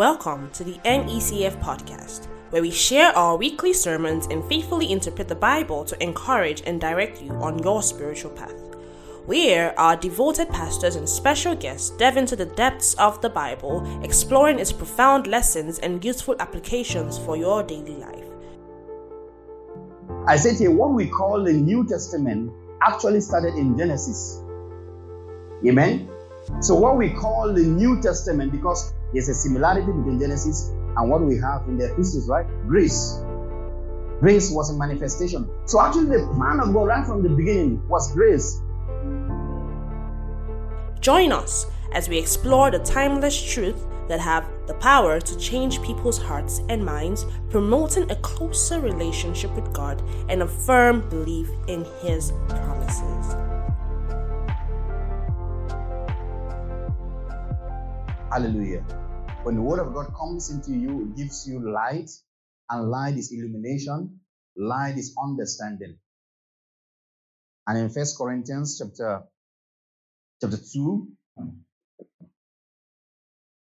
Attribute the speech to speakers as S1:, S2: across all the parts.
S1: Welcome to the NECF podcast, where we share our weekly sermons and faithfully interpret the Bible to encourage and direct you on your spiritual path. Where our devoted pastors and special guests delve into the depths of the Bible, exploring its profound lessons and useful applications for your daily life.
S2: I said here, what we call the New Testament actually started in Genesis. Amen. So, what we call the New Testament, because there's a similarity between Genesis and what we have in the epistles, right? Grace. Grace was a manifestation. So, actually, the plan of God right from the beginning was grace.
S1: Join us as we explore the timeless truth that have the power to change people's hearts and minds, promoting a closer relationship with God and a firm belief in His promises.
S2: Hallelujah. When the word of God comes into you, it gives you light, and light is illumination, light is understanding. And in First Corinthians chapter chapter 2,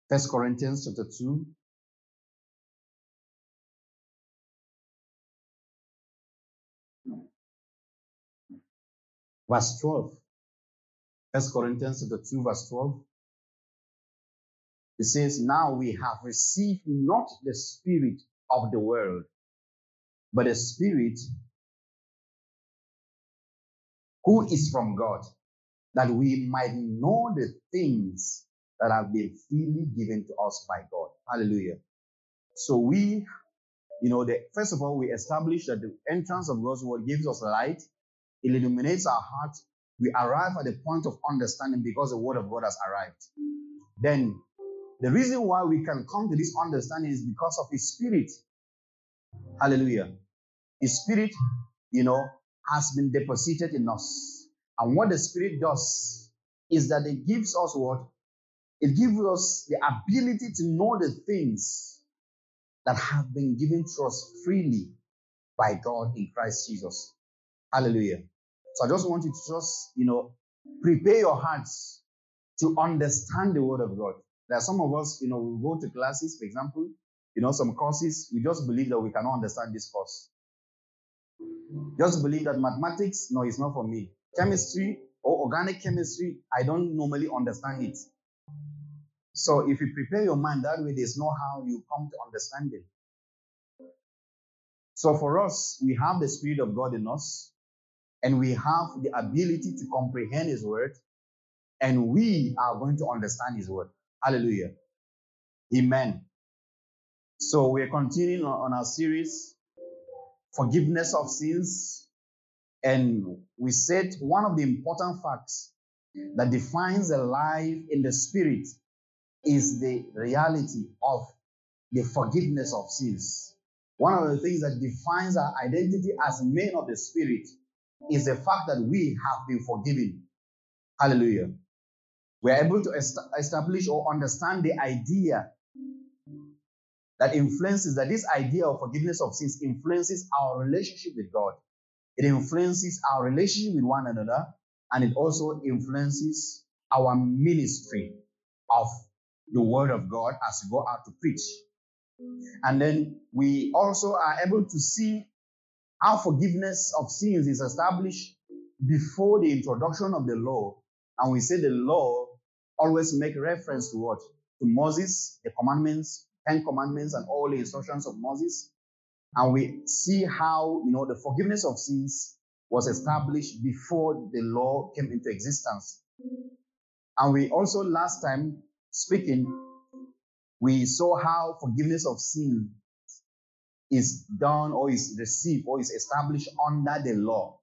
S2: First Corinthians chapter 2, verse 12. First Corinthians chapter 2, verse 12. It says, Now we have received not the spirit of the world, but the spirit who is from God, that we might know the things that have been freely given to us by God. Hallelujah. So we, you know, the, first of all, we establish that the entrance of God's word gives us light, it illuminates our heart. We arrive at the point of understanding because the word of God has arrived. Then the reason why we can come to this understanding is because of His Spirit. Hallelujah. His Spirit, you know, has been deposited in us. And what the Spirit does is that it gives us what? It gives us the ability to know the things that have been given to us freely by God in Christ Jesus. Hallelujah. So I just want you to just, you know, prepare your hearts to understand the Word of God. There are some of us, you know, we go to classes, for example, you know, some courses, we just believe that we cannot understand this course. Just believe that mathematics, no, it's not for me. Chemistry or organic chemistry, I don't normally understand it. So if you prepare your mind that way, there's no how you come to understand it. So for us, we have the Spirit of God in us, and we have the ability to comprehend His word, and we are going to understand His word. Hallelujah. Amen. So we're continuing on our series, Forgiveness of Sins. And we said one of the important facts that defines a life in the Spirit is the reality of the forgiveness of sins. One of the things that defines our identity as men of the Spirit is the fact that we have been forgiven. Hallelujah we are able to est- establish or understand the idea that influences, that this idea of forgiveness of sins influences our relationship with God. It influences our relationship with one another, and it also influences our ministry of the Word of God as we go out to preach. And then we also are able to see how forgiveness of sins is established before the introduction of the law. And we say the law always make reference to what? To Moses, the commandments, Ten Commandments, and all the instructions of Moses. And we see how, you know, the forgiveness of sins was established before the law came into existence. And we also, last time speaking, we saw how forgiveness of sin is done or is received or is established under the law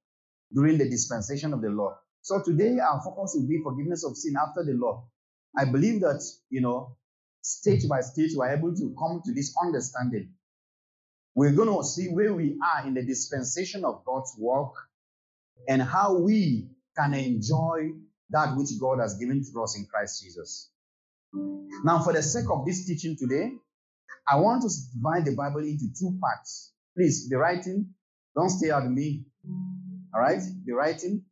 S2: during the dispensation of the law. So today our focus will be forgiveness of sin after the law. I believe that, you know, stage by stage we're able to come to this understanding. We're going to see where we are in the dispensation of God's work and how we can enjoy that which God has given to us in Christ Jesus. Now, for the sake of this teaching today, I want to divide the Bible into two parts. Please be writing. Don't stay at me. All right? Be writing.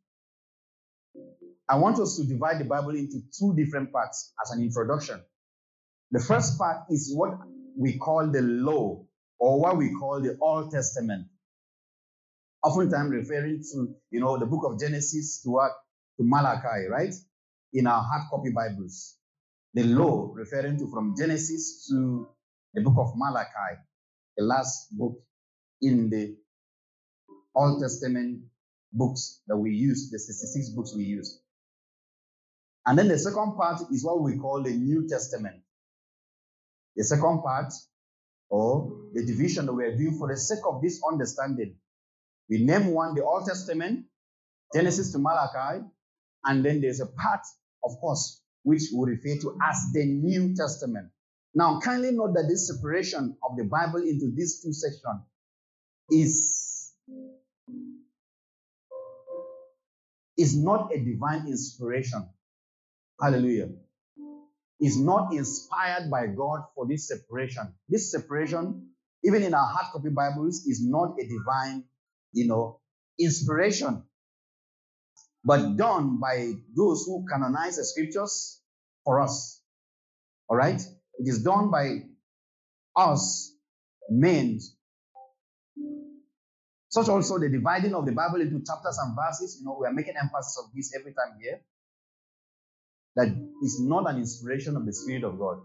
S2: I want us to divide the Bible into two different parts as an introduction. The first part is what we call the law, or what we call the Old Testament. Oftentimes referring to, you know, the book of Genesis to what? To Malachi, right? In our hard copy Bibles. The law referring to from Genesis to the book of Malachi, the last book in the Old Testament books that we use, the 66 books we use. And then the second part is what we call the New Testament. The second part, or the division that we are doing for the sake of this understanding, we name one the Old Testament, Genesis to Malachi, and then there's a part, of course, which we refer to as the New Testament. Now, kindly note that this separation of the Bible into these two sections is, is not a divine inspiration. Hallelujah. Is not inspired by God for this separation. This separation, even in our hard copy Bibles, is not a divine, you know, inspiration, but done by those who canonize the scriptures for us. All right? It is done by us, men. Such also the dividing of the Bible into chapters and verses. You know, we are making emphasis of this every time here. That is not an inspiration of the Spirit of God.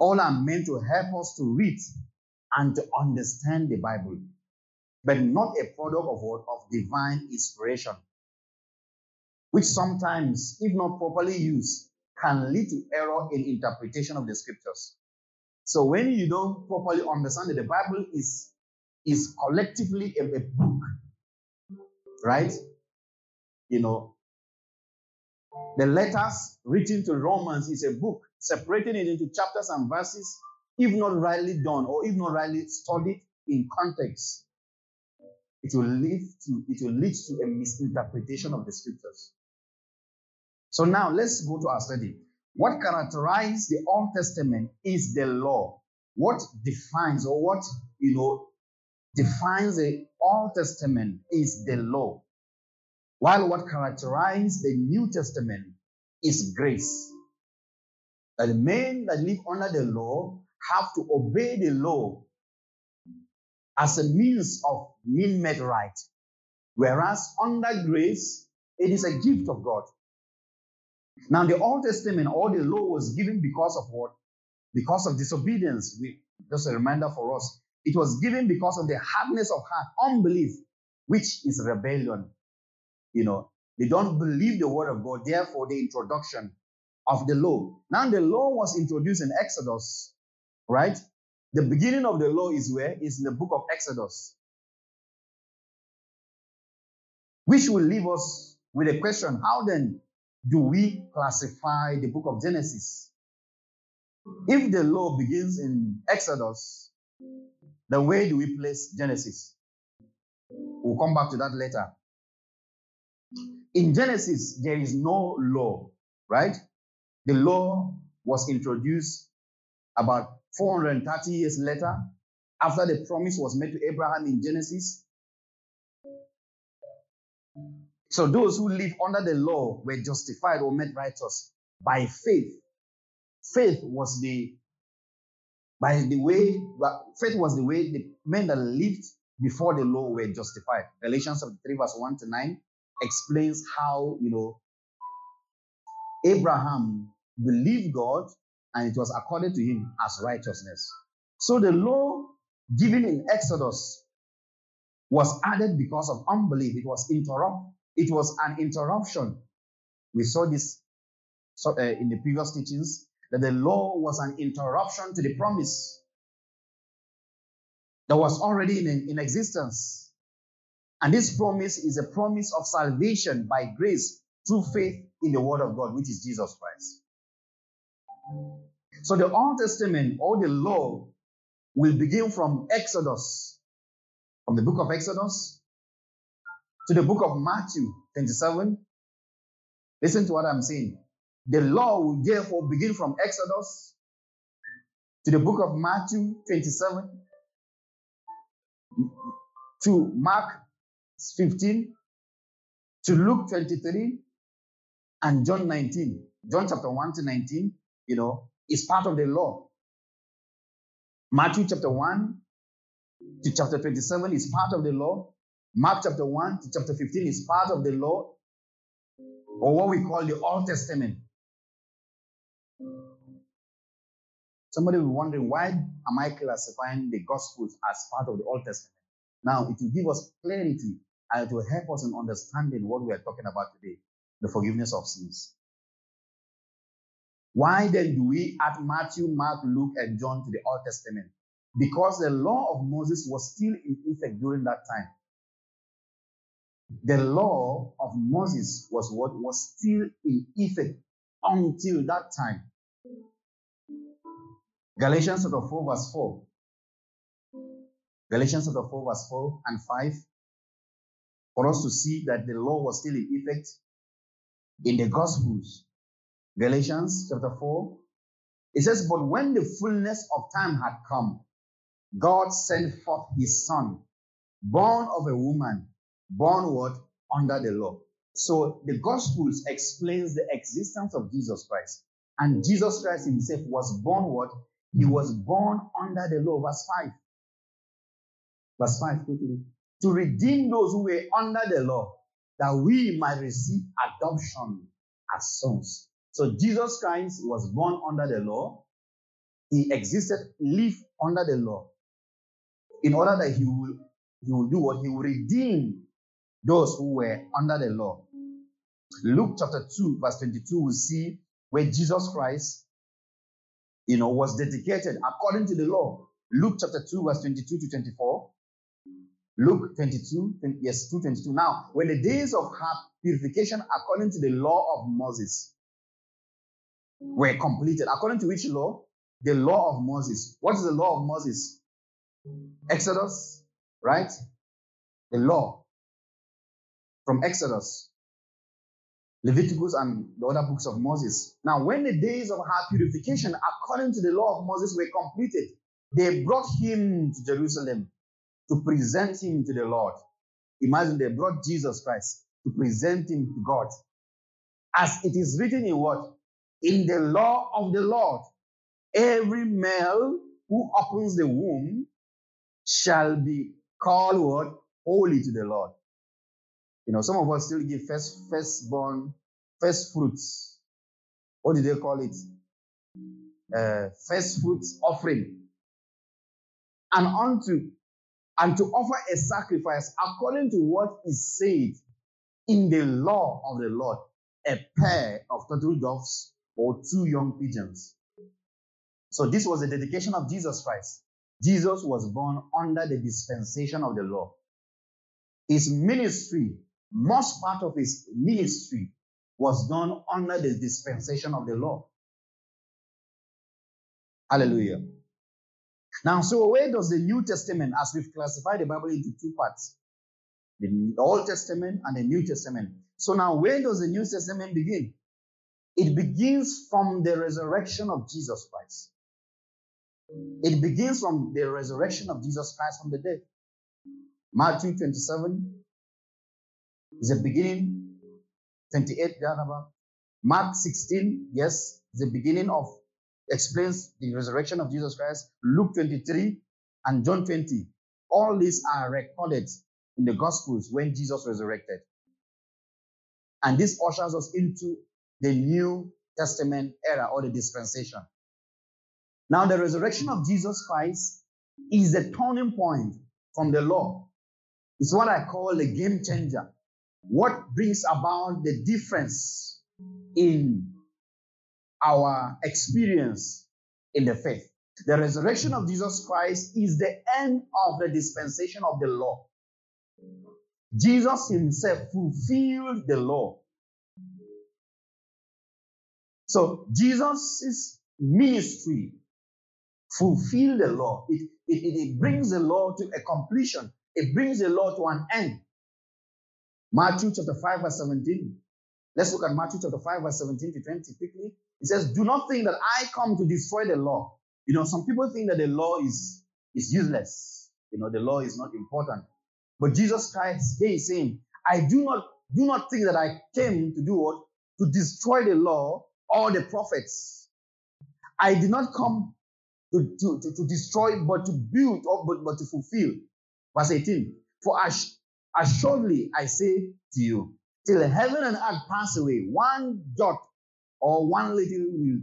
S2: All are meant to help us to read and to understand the Bible, but not a product of what? Of divine inspiration, which sometimes, if not properly used, can lead to error in interpretation of the scriptures. So when you don't properly understand that the Bible is, is collectively a, a book, right? You know, the letters written to Romans is a book, separating it into chapters and verses, if not rightly done or if not rightly studied in context, it will lead to it will lead to a misinterpretation of the scriptures. So now let's go to our study. What characterizes the Old Testament is the law. What defines or what, you know, defines the Old Testament is the law. While what characterizes the New Testament is grace. That the men that live under the law have to obey the law as a means of being made right. Whereas under grace, it is a gift of God. Now, the Old Testament, all the law was given because of what? Because of disobedience. We, just a reminder for us. It was given because of the hardness of heart, unbelief, which is rebellion. You know, they don't believe the word of God, therefore, the introduction of the law. Now, the law was introduced in Exodus, right? The beginning of the law is where? Is in the book of Exodus. Which will leave us with a question How then do we classify the book of Genesis? If the law begins in Exodus, then where do we place Genesis? We'll come back to that later. In Genesis, there is no law, right? The law was introduced about 430 years later, after the promise was made to Abraham in Genesis. So those who live under the law were justified or made righteous by faith. Faith was the by the way faith was the way the men that lived before the law were justified. Galatians 3 verse 1 to 9 explains how you know Abraham believed God and it was accorded to him as righteousness. So the law given in Exodus was added because of unbelief. It was interrupt. it was an interruption. We saw this uh, in the previous teachings that the law was an interruption to the promise that was already in, in existence. And this promise is a promise of salvation by grace through faith in the Word of God, which is Jesus Christ. So the Old Testament or the law will begin from Exodus, from the book of Exodus, to the book of Matthew 27. Listen to what I'm saying. The law will therefore begin from Exodus to the book of Matthew 27 to Mark 15 to Luke 23 and John 19. John chapter 1 to 19, you know, is part of the law. Matthew chapter 1 to chapter 27 is part of the law. Mark chapter 1 to chapter 15 is part of the law, or what we call the Old Testament. Somebody will be wondering why am I classifying the Gospels as part of the Old Testament? Now, it will give us clarity and it will help us in understanding what we are talking about today the forgiveness of sins. Why then do we add Matthew, Mark, Luke, and John to the Old Testament? Because the law of Moses was still in effect during that time. The law of Moses was what was still in effect until that time. Galatians chapter 4, verse 4. Galatians chapter 4, verse 4 and 5. For us to see that the law was still in effect in the Gospels. Galatians chapter 4. It says, But when the fullness of time had come, God sent forth his son, born of a woman, born what? Under the law. So the Gospels explains the existence of Jesus Christ. And Jesus Christ himself was born what? He was born under the law. Verse 5. Verse 5 quickly. To redeem those who were under the law, that we might receive adoption as sons. So Jesus Christ was born under the law. He existed, lived under the law, in order that he will, he will do what? He will redeem those who were under the law. Luke chapter 2, verse 22, we see where Jesus Christ, you know, was dedicated according to the law. Luke chapter 2, verse 22 to 24. Luke 22, 20, yes, 222. Now, when the days of her purification according to the law of Moses were completed, according to which law? The law of Moses. What is the law of Moses? Exodus, right? The law from Exodus, Leviticus, and the other books of Moses. Now, when the days of her purification according to the law of Moses were completed, they brought him to Jerusalem to present him to the Lord. Imagine they brought Jesus Christ to present him to God. As it is written in what? In the law of the Lord, every male who opens the womb shall be called what? Holy to the Lord. You know, some of us still give first firstborn, first fruits. What do they call it? Uh, first fruits offering. And unto and to offer a sacrifice according to what is said in the law of the Lord, a pair of turtle doves or two young pigeons. So this was the dedication of Jesus Christ. Jesus was born under the dispensation of the law. His ministry, most part of his ministry, was done under the dispensation of the law. Hallelujah. Now, so where does the New Testament, as we've classified the Bible into two parts, the Old Testament and the New Testament. So now, where does the New Testament begin? It begins from the resurrection of Jesus Christ. It begins from the resurrection of Jesus Christ from the dead. Matthew 27 is the beginning, 28 thereabout. Mark 16, yes, the beginning of explains the resurrection of Jesus Christ. Luke 23 and John 20. All these are recorded in the Gospels when Jesus resurrected. And this ushers us into the New Testament era or the dispensation. Now, the resurrection of Jesus Christ is the turning point from the law. It's what I call the game changer. What brings about the difference in our experience in the faith. The resurrection of Jesus Christ is the end of the dispensation of the law. Jesus himself fulfilled the law. So Jesus' ministry fulfilled the law. It, it, it brings the law to a completion. It brings the law to an end. Matthew chapter 5 verse 17. Let's look at Matthew chapter 5 verse 17 to 20 quickly. He says, Do not think that I come to destroy the law. You know, some people think that the law is, is useless. You know, the law is not important. But Jesus Christ here is saying, I do not do not think that I came to do what? To destroy the law or the prophets. I did not come to, to, to, to destroy, but to build, or but, but to fulfill. Verse 18. For as, assuredly I say to you, till heaven and earth pass away, one jot or one tittle will,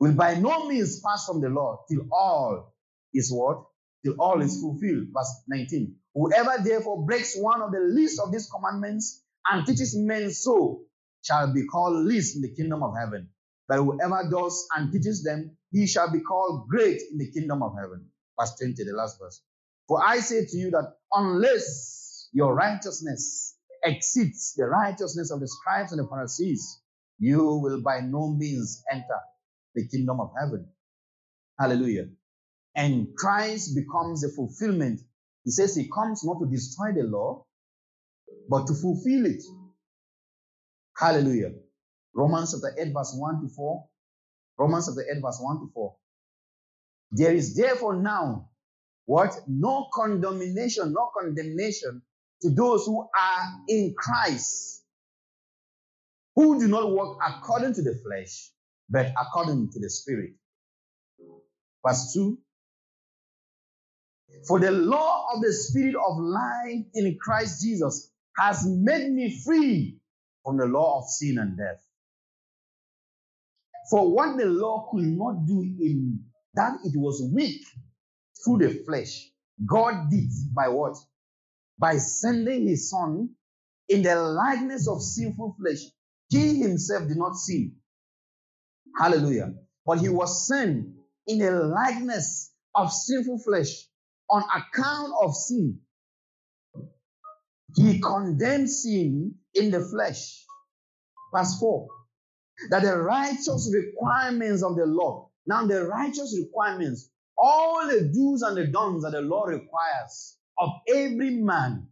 S2: will by no means pass from the law till all is what? Till all is fulfilled. Verse 19. Whoever therefore breaks one of the least of these commandments and teaches men so shall be called least in the kingdom of heaven. But whoever does and teaches them, he shall be called great in the kingdom of heaven. Verse 20, the last verse. For I say to you that unless your righteousness exceeds the righteousness of the scribes and the Pharisees, you will by no means enter the kingdom of heaven. Hallelujah. And Christ becomes the fulfillment. He says he comes not to destroy the law, but to fulfill it. Hallelujah. Romans chapter 8, verse 1 to 4. Romans chapter 8, verse 1 to 4. There is therefore now what? No condemnation, no condemnation to those who are in Christ, who do not walk according to the flesh, but according to the Spirit. Verse 2 For the law of the Spirit of life in Christ Jesus has made me free from the law of sin and death. For what the law could not do in that it was weak through the flesh, God did by what? By sending his son in the likeness of sinful flesh. He himself did not sin. Hallelujah. But he was sent in the likeness of sinful flesh on account of sin. He condemned sin in the flesh. Verse 4 that the righteous requirements of the law, now the righteous requirements, all the do's and the don'ts that the law requires of every man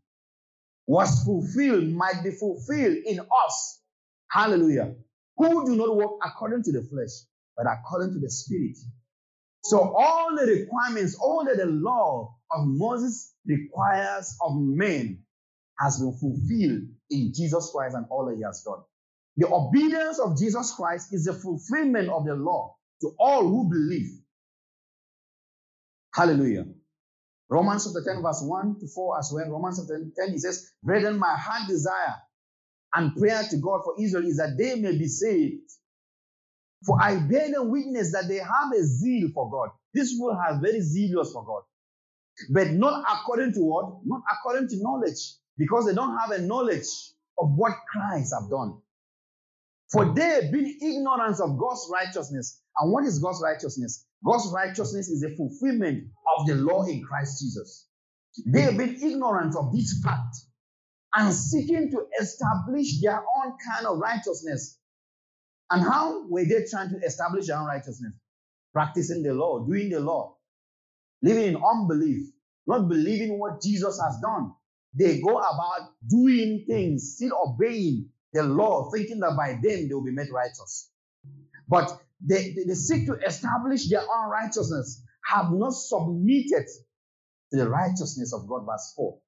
S2: was fulfilled, might be fulfilled in us. Hallelujah. Who do not walk according to the flesh, but according to the spirit. So all the requirements, all that the law of Moses requires of men has been fulfilled in Jesus Christ and all that he has done. The obedience of Jesus Christ is the fulfillment of the law to all who believe. Hallelujah. Romans chapter 10, verse 1 to 4 as well. Romans chapter 10, he says, Brethren, my heart desire and prayer to God for Israel is that they may be saved. For I bear them witness that they have a zeal for God. This people are very zealous for God. But not according to what? Not according to knowledge. Because they don't have a knowledge of what Christ have done. For they being ignorance of God's righteousness. And what is God's righteousness? God's righteousness is a fulfillment of the law in Christ Jesus. They have been ignorant of this fact and seeking to establish their own kind of righteousness. And how were they trying to establish their own righteousness? Practicing the law, doing the law, living in unbelief, not believing what Jesus has done. They go about doing things, still obeying, the law, thinking that by them they will be made righteous. But they, they, they seek to establish their own righteousness, have not submitted to the righteousness of God. Verse 4.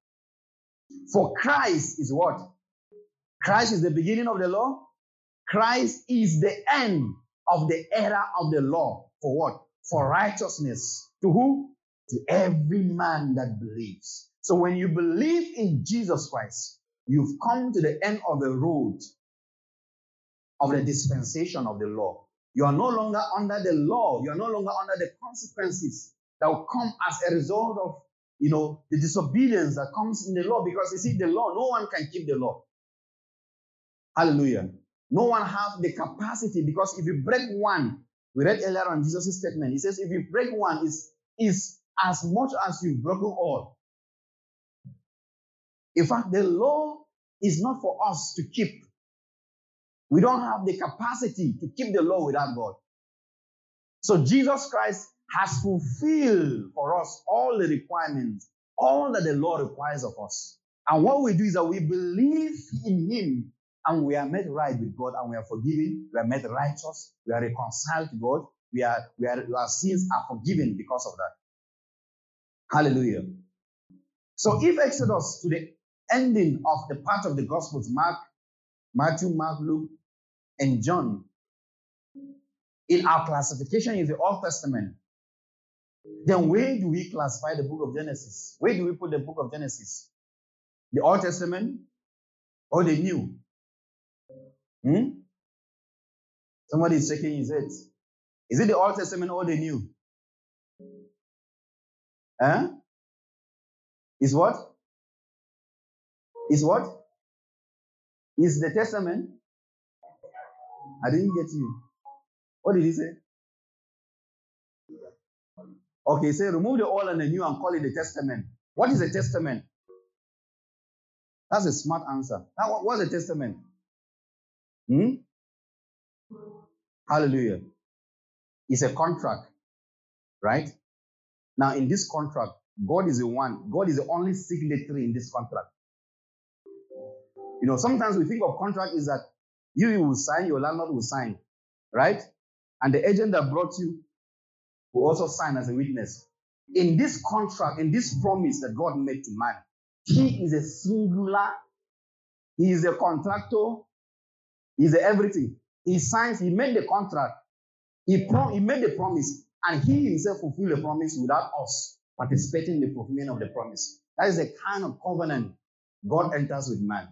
S2: For Christ is what? Christ is the beginning of the law. Christ is the end of the era of the law. For what? For righteousness. To who? To every man that believes. So when you believe in Jesus Christ, You've come to the end of the road of the dispensation of the law. You are no longer under the law. You are no longer under the consequences that will come as a result of, you know, the disobedience that comes in the law. Because you see, the law, no one can keep the law. Hallelujah. No one has the capacity because if you break one, we read earlier on Jesus' statement. He says, if you break one, is is as much as you've broken all. In fact, the law is not for us to keep. We don't have the capacity to keep the law without God. So Jesus Christ has fulfilled for us all the requirements, all that the law requires of us. And what we do is that we believe in Him and we are made right with God and we are forgiven. We are made righteous. We are reconciled to God. We are, we are, our sins are forgiven because of that. Hallelujah. So if Exodus to the ending of the part of the Gospels, Mark, Matthew, Mark, Luke, and John, in our classification is the Old Testament, then where do we classify the book of Genesis? Where do we put the book of Genesis? The Old Testament or the New? Hmm? Somebody is shaking his head. Is it the Old Testament or the New? Huh? Is what? Is what? Is the Testament? I didn't get you. What did he say? Okay, say remove the old and the new and call it the testament. What is a testament? That's a smart answer. Now, what's a testament? Hmm? Hallelujah. It's a contract, right? Now, in this contract, God is the one, God is the only signatory in this contract. You know, sometimes we think of contract is that you will sign, your landlord will sign, right? And the agent that brought you also sign as a witness. In this contract, in this promise that God made to man, he is a singular, he is a contractor, he is everything. He signs, he made the contract, he, pro- he made the promise, and he himself fulfilled the promise without us participating in the fulfillment of the promise. That is the kind of covenant God enters with man.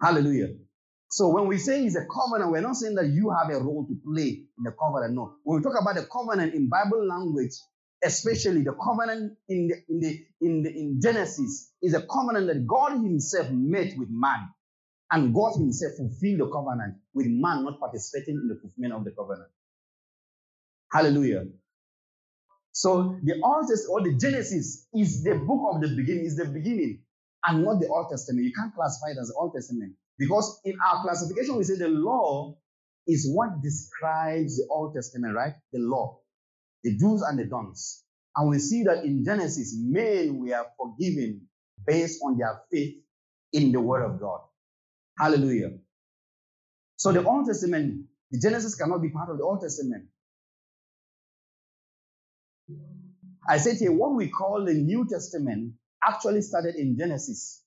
S2: Hallelujah. So when we say it's a covenant, we're not saying that you have a role to play in the covenant. No. When we talk about the covenant in Bible language, especially the covenant in the in the in the in Genesis, is a covenant that God Himself made with man. And God Himself fulfilled the covenant with man not participating in the fulfillment of the covenant. Hallelujah. So the Old Testament or the Genesis is the book of the beginning, is the beginning, and not the Old Testament. You can't classify it as the Old Testament. Because in our classification, we say the law is what describes the Old Testament, right? The law, the do's and the don'ts. And we see that in Genesis, men were forgiven based on their faith in the Word of God. Hallelujah. So the Old Testament, the Genesis cannot be part of the Old Testament. I said here, what we call the New Testament actually started in Genesis.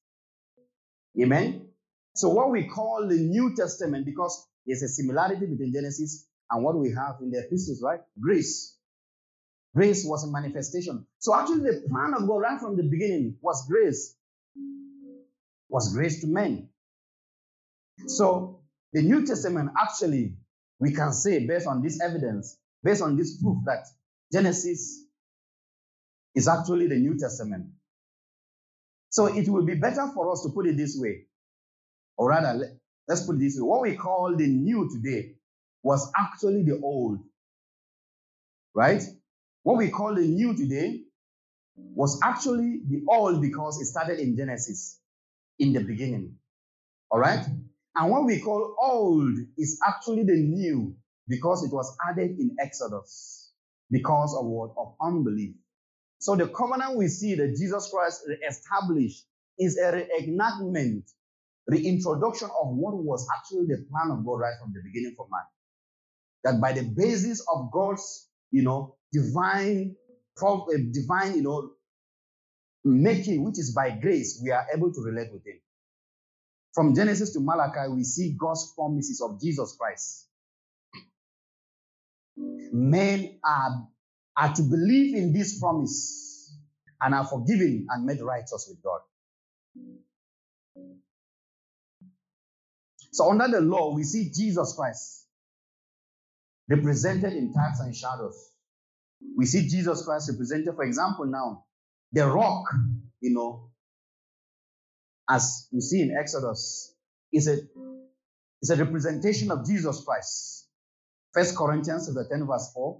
S2: Amen. So, what we call the New Testament, because there's a similarity between Genesis and what we have in the epistles, right? Grace. Grace was a manifestation. So, actually, the plan of God right from the beginning was grace, was grace to men. So, the New Testament actually, we can say, based on this evidence, based on this proof, that Genesis is actually the New Testament. So, it will be better for us to put it this way or rather, let's put it this way what we call the new today was actually the old. Right? What we call the new today was actually the old because it started in Genesis, in the beginning. All right? And what we call old is actually the new because it was added in Exodus because of what? Of unbelief. So the covenant we see that Jesus Christ established is a reenactment reintroduction of what was actually the plan of God right from the beginning for man. That by the basis of God's, you know, divine, eh, divine, you know, making, which is by grace, we are able to relate with Him. From Genesis to Malachi, we see God's promises of Jesus Christ. Men are, are to believe in this promise and are forgiven and made righteous with God. So under the law, we see Jesus Christ represented in types and shadows. We see Jesus Christ represented, for example, now, the rock, you know, as we see in Exodus, is a, is a representation of Jesus Christ. First Corinthians chapter 10, verse 4.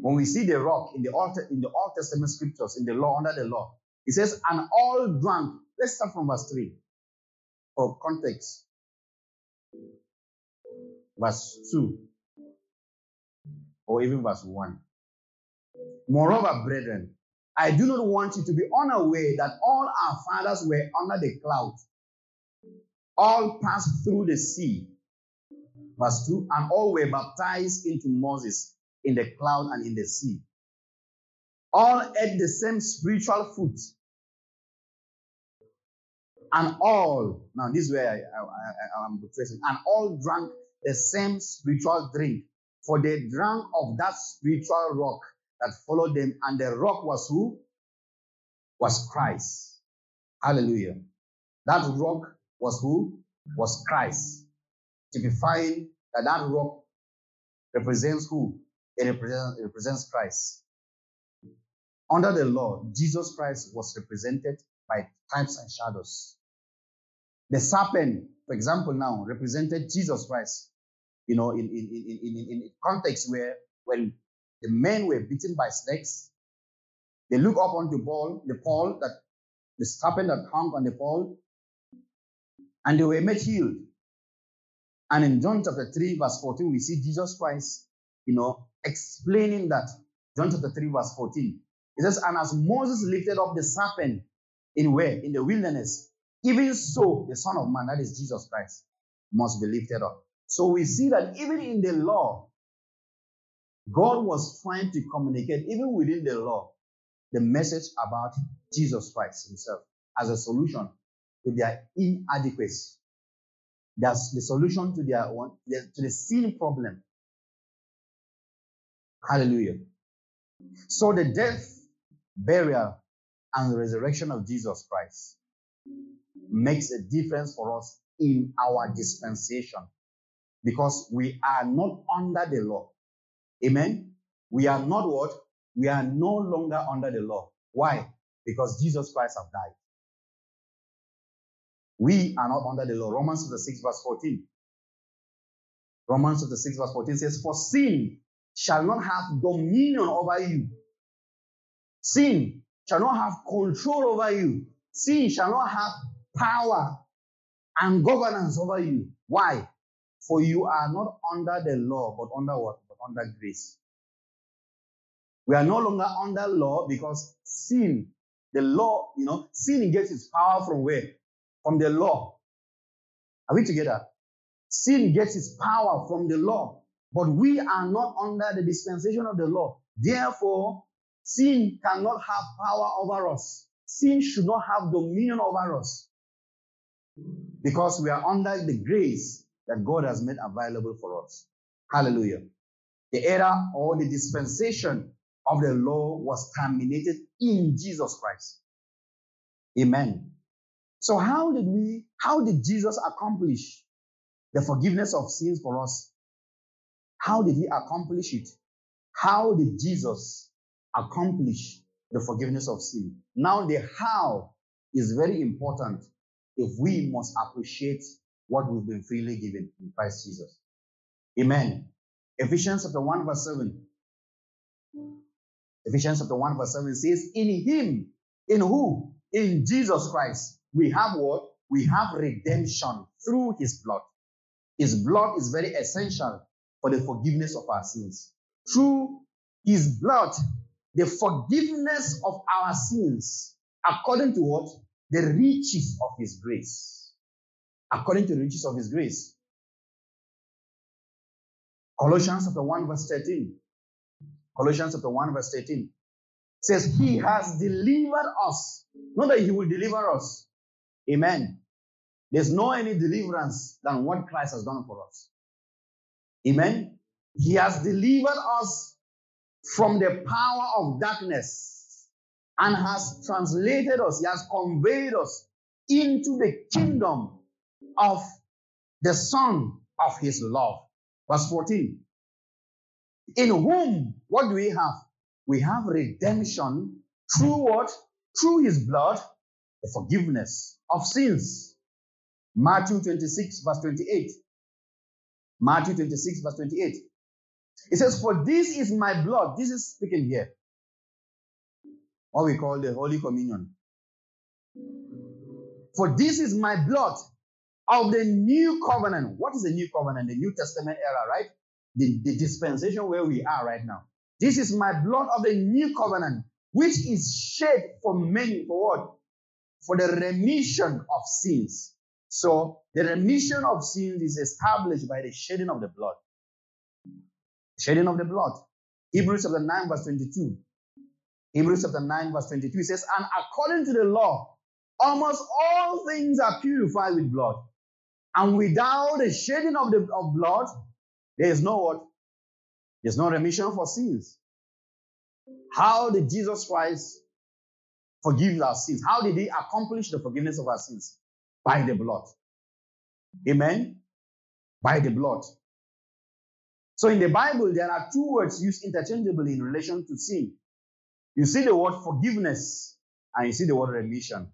S2: When we see the rock in the Old, in the Old Testament scriptures, in the law, under the law, it says, and all drunk. Let's start from verse 3 for context. Verse 2 or even verse 1. Moreover, brethren, I do not want you to be unaware that all our fathers were under the cloud, all passed through the sea. Verse 2 and all were baptized into Moses in the cloud and in the sea. All ate the same spiritual food and all, now this is where I, I, I, am tracing, and all drank the same spiritual drink, for they drank of that spiritual rock that followed them, and the rock was who? Was Christ. Hallelujah. That rock was who? Was Christ. Typifying that that rock represents who? It represents, it represents Christ. Under the law, Jesus Christ was represented by types and shadows. The serpent, for example, now represented Jesus Christ. You know, in, in, in, in, in, context where when the men were beaten by snakes, they look up onto Paul, the Paul that the serpent that hung on the pole, and they were made healed. And in John chapter 3, verse 14, we see Jesus Christ, you know, explaining that. John chapter 3, verse 14. It says, And as Moses lifted up the serpent in where? In the wilderness, even so the Son of Man, that is Jesus Christ, must be lifted up. So we see that even in the law, God was trying to communicate, even within the law, the message about Jesus Christ Himself as a solution to their inadequacy. That's the solution to their one to the sin problem. Hallelujah. So the death, burial, and resurrection of Jesus Christ makes a difference for us in our dispensation because we are not under the law. Amen. We are not what? We are no longer under the law. Why? Because Jesus Christ have died. We are not under the law. Romans chapter 6, verse 14. Romans chapter 6, verse 14 says, For sin shall not have dominion over you. Sin shall not have control over you. Sin shall not have power and governance over you. Why? For you are not under the law, but under what? But under grace. We are no longer under law because sin, the law, you know, sin gets its power from where? From the law. Are we together? Sin gets its power from the law. But we are not under the dispensation of the law. Therefore, sin cannot have power over us. Sin should not have dominion over us. Because we are under the grace that God has made available for us. Hallelujah. The era or the dispensation of the law was terminated in Jesus Christ. Amen. So how did we, how did Jesus accomplish the forgiveness of sins for us? How did he accomplish it? How did Jesus accomplish the forgiveness of sin? Now the how is very important if we must appreciate what we've been freely given in Christ Jesus. Amen. Ephesians chapter 1 verse 7. Ephesians chapter 1 verse 7 says, In him, in who? In Jesus Christ. We have what? We have redemption through his blood. His blood is very essential for the forgiveness of our sins. Through his blood, the forgiveness of our sins, according to what? The riches of his grace. According to the riches of his grace. Colossians chapter 1, verse 13. Colossians chapter 1, verse 13 says, He has delivered us. Not that He will deliver us. Amen. There's no any deliverance than what Christ has done for us. Amen. He has delivered us from the power of darkness and has translated us, He has conveyed us into the kingdom of the Son of His love. Verse 14. In whom, what do we have? We have redemption through what? Through his blood, the forgiveness of sins. Matthew 26, verse 28. Matthew 26, verse 28. It says, For this is my blood. This is speaking here. What we call the Holy Communion. For this is my blood of the new covenant. What is the new covenant? The New Testament era, right? the, the dispensation where we are right now. This is my blood of the new covenant, which is shed for many, for what? For the remission of sins. So the remission of sins is established by the shedding of the blood. Shedding of the blood. Hebrews chapter 9, verse 22. Hebrews chapter 9, verse 22 says, And according to the law, almost all things are purified with blood. And without the shedding of the of blood, there is no what? There's no remission for sins. How did Jesus Christ forgive our sins? How did he accomplish the forgiveness of our sins? By the blood. Amen? By the blood. So in the Bible, there are two words used interchangeably in relation to sin. You see the word forgiveness and you see the word remission.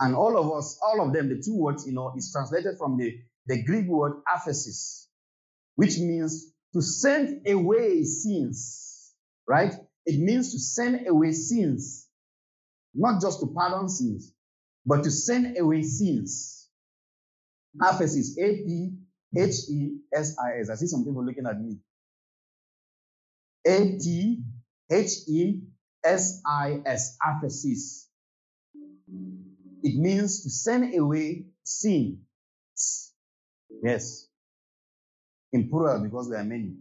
S2: And all of us, all of them, the two words, you know, is translated from the, the Greek word aphesis, which means to send away sins, right? It means to send away sins, not just to pardon sins, but to send away sins. Aphesis, A P H E S I S. I see some people looking at me. A T H E S I S. Aphesis. It means to send away sin. Yes. In plural because there are many.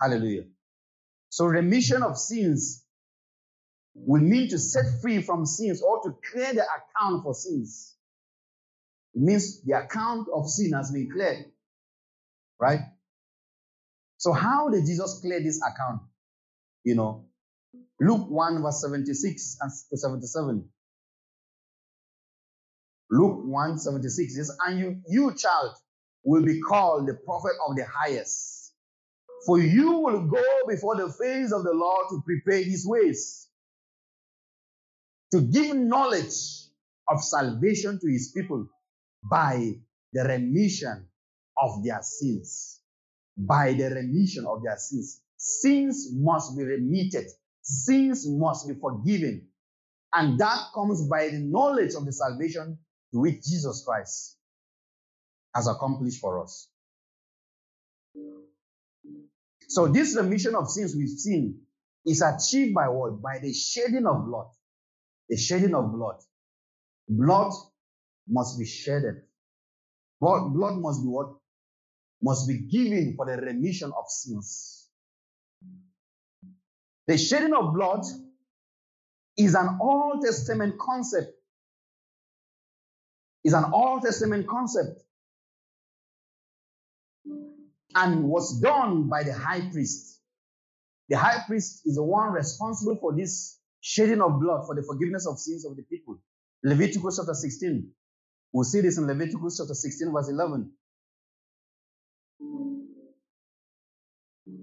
S2: Hallelujah. So remission of sins will mean to set free from sins or to clear the account for sins. It means the account of sin has been cleared. Right? So how did Jesus clear this account? You know, Luke 1 verse 76 and 77. Luke 1 76 says, And you, you child, will be called the prophet of the highest for you will go before the face of the Lord to prepare his ways, to give knowledge of salvation to his people by the remission of their sins. By the remission of their sins. Sins must be remitted, sins must be forgiven. And that comes by the knowledge of the salvation to which Jesus Christ has accomplished for us. So this remission of sins we've seen is achieved by what? By the shedding of blood. The shedding of blood. Blood must be shedded. Blood, blood must be what? Must be given for the remission of sins. The shedding of blood is an Old Testament concept. Is an Old Testament concept and was done by the high priest. The high priest is the one responsible for this shedding of blood for the forgiveness of sins of the people. Leviticus chapter 16. We'll see this in Leviticus chapter 16, verse 11.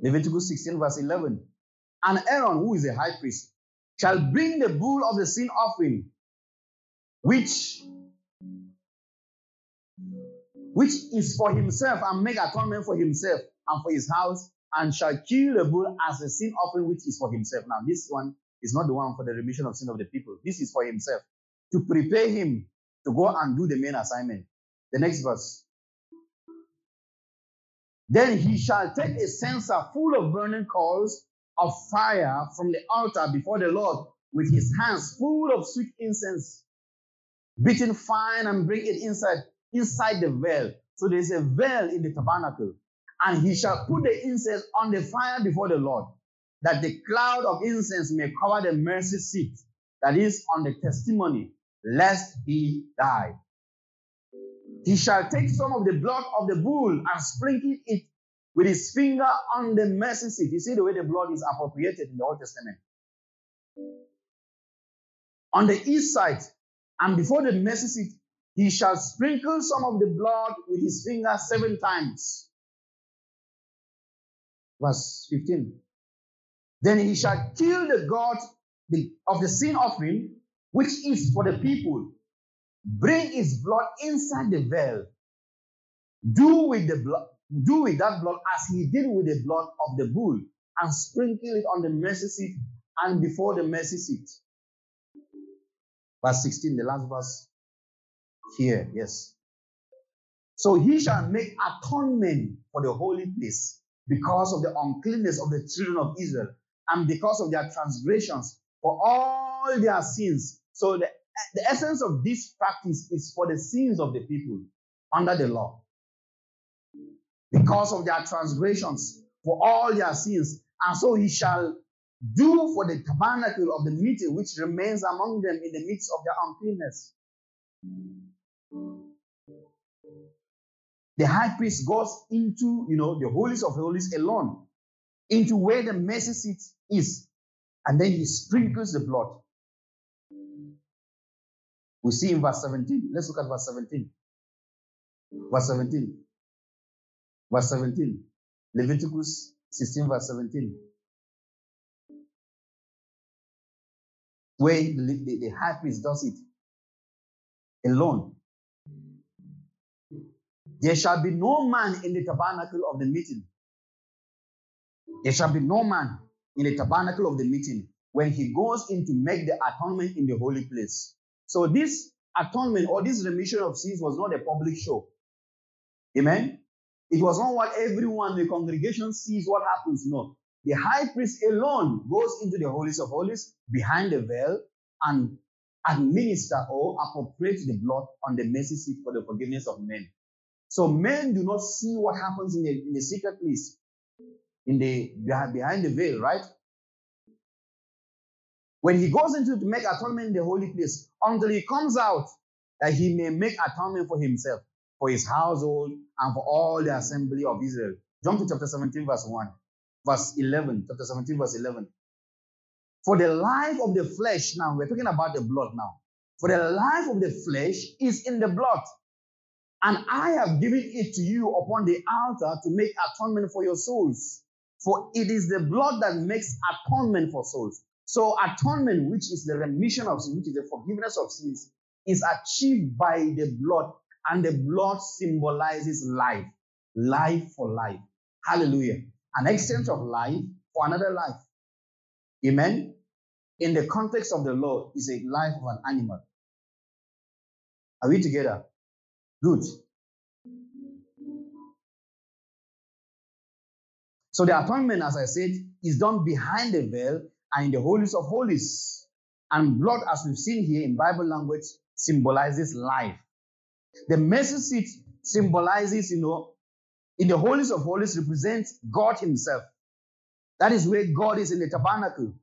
S2: Leviticus 16, verse 11. And Aaron, who is a high priest, shall bring the bull of the sin offering, which which is for himself and make atonement for himself and for his house, and shall kill the bull as a sin offering which is for himself. Now, this one is not the one for the remission of sin of the people. This is for himself to prepare him to go and do the main assignment. The next verse. Then he shall take a censer full of burning coals of fire from the altar before the Lord with his hands full of sweet incense, beaten fine, and bring it inside inside the veil. So there's a veil in the tabernacle. And he shall put the incense on the fire before the Lord, that the cloud of incense may cover the mercy seat that is on the testimony, lest he die. He shall take some of the blood of the bull and sprinkle it with his finger on the mercy seat. You see the way the blood is appropriated in the Old Testament. On the east side, and before the mercy seat, he shall sprinkle some of the blood with his finger seven times. Verse 15. Then he shall kill the God of the sin offering, which is for the people. Bring his blood inside the veil. Do with the blood, do with that blood as he did with the blood of the bull, and sprinkle it on the mercy seat and before the mercy seat. Verse 16, the last verse here, yes. So he shall make atonement for the holy place because of the uncleanness of the children of Israel and because of their transgressions for all their sins. So the, the essence of this practice is for the sins of the people under the law. Because of their transgressions for all their sins. And so he shall do for the tabernacle of the meeting which remains among them in the midst of their uncleanness. The high priest goes into, you know, the holies of holies alone, into where the mercy seat is, and then he sprinkles the blood. We see in verse 17. Let's look at verse 17. Verse 17. Verse 17. Leviticus 16, verse 17. Where the, the, the high priest does it alone. There shall be no man in the tabernacle of the meeting. There shall be no man in the tabernacle of the meeting when he goes in to make the atonement in the holy place. So this atonement or this remission of sins was not a public show. Amen. It was not what everyone in the congregation sees what happens. No. The high priest alone goes into the holies of holies behind the veil and administer or appropriate the blood on the mercy seat for the forgiveness of men. So men do not see what happens in the, in the secret place, in the behind the veil, right? When he goes into to make atonement in the holy place, until he comes out, that he may make atonement for himself, for his household, and for all the assembly of Israel. Jump to chapter 17, verse 1, verse 11, chapter 17, verse 11. For the life of the flesh, now we're talking about the blood now. For the life of the flesh is in the blood. And I have given it to you upon the altar to make atonement for your souls. For it is the blood that makes atonement for souls. So atonement, which is the remission of sin, which is the forgiveness of sins, is achieved by the blood. And the blood symbolizes life. Life for life. Hallelujah. An exchange of life for another life. Amen. In the context of the law, is a life of an animal. Are we together? Good. So the atonement, as I said, is done behind the veil and in the holies of holies. And blood, as we've seen here in Bible language, symbolizes life. The mercy seat symbolizes, you know, in the holies of holies represents God Himself. That is where God is in the tabernacle.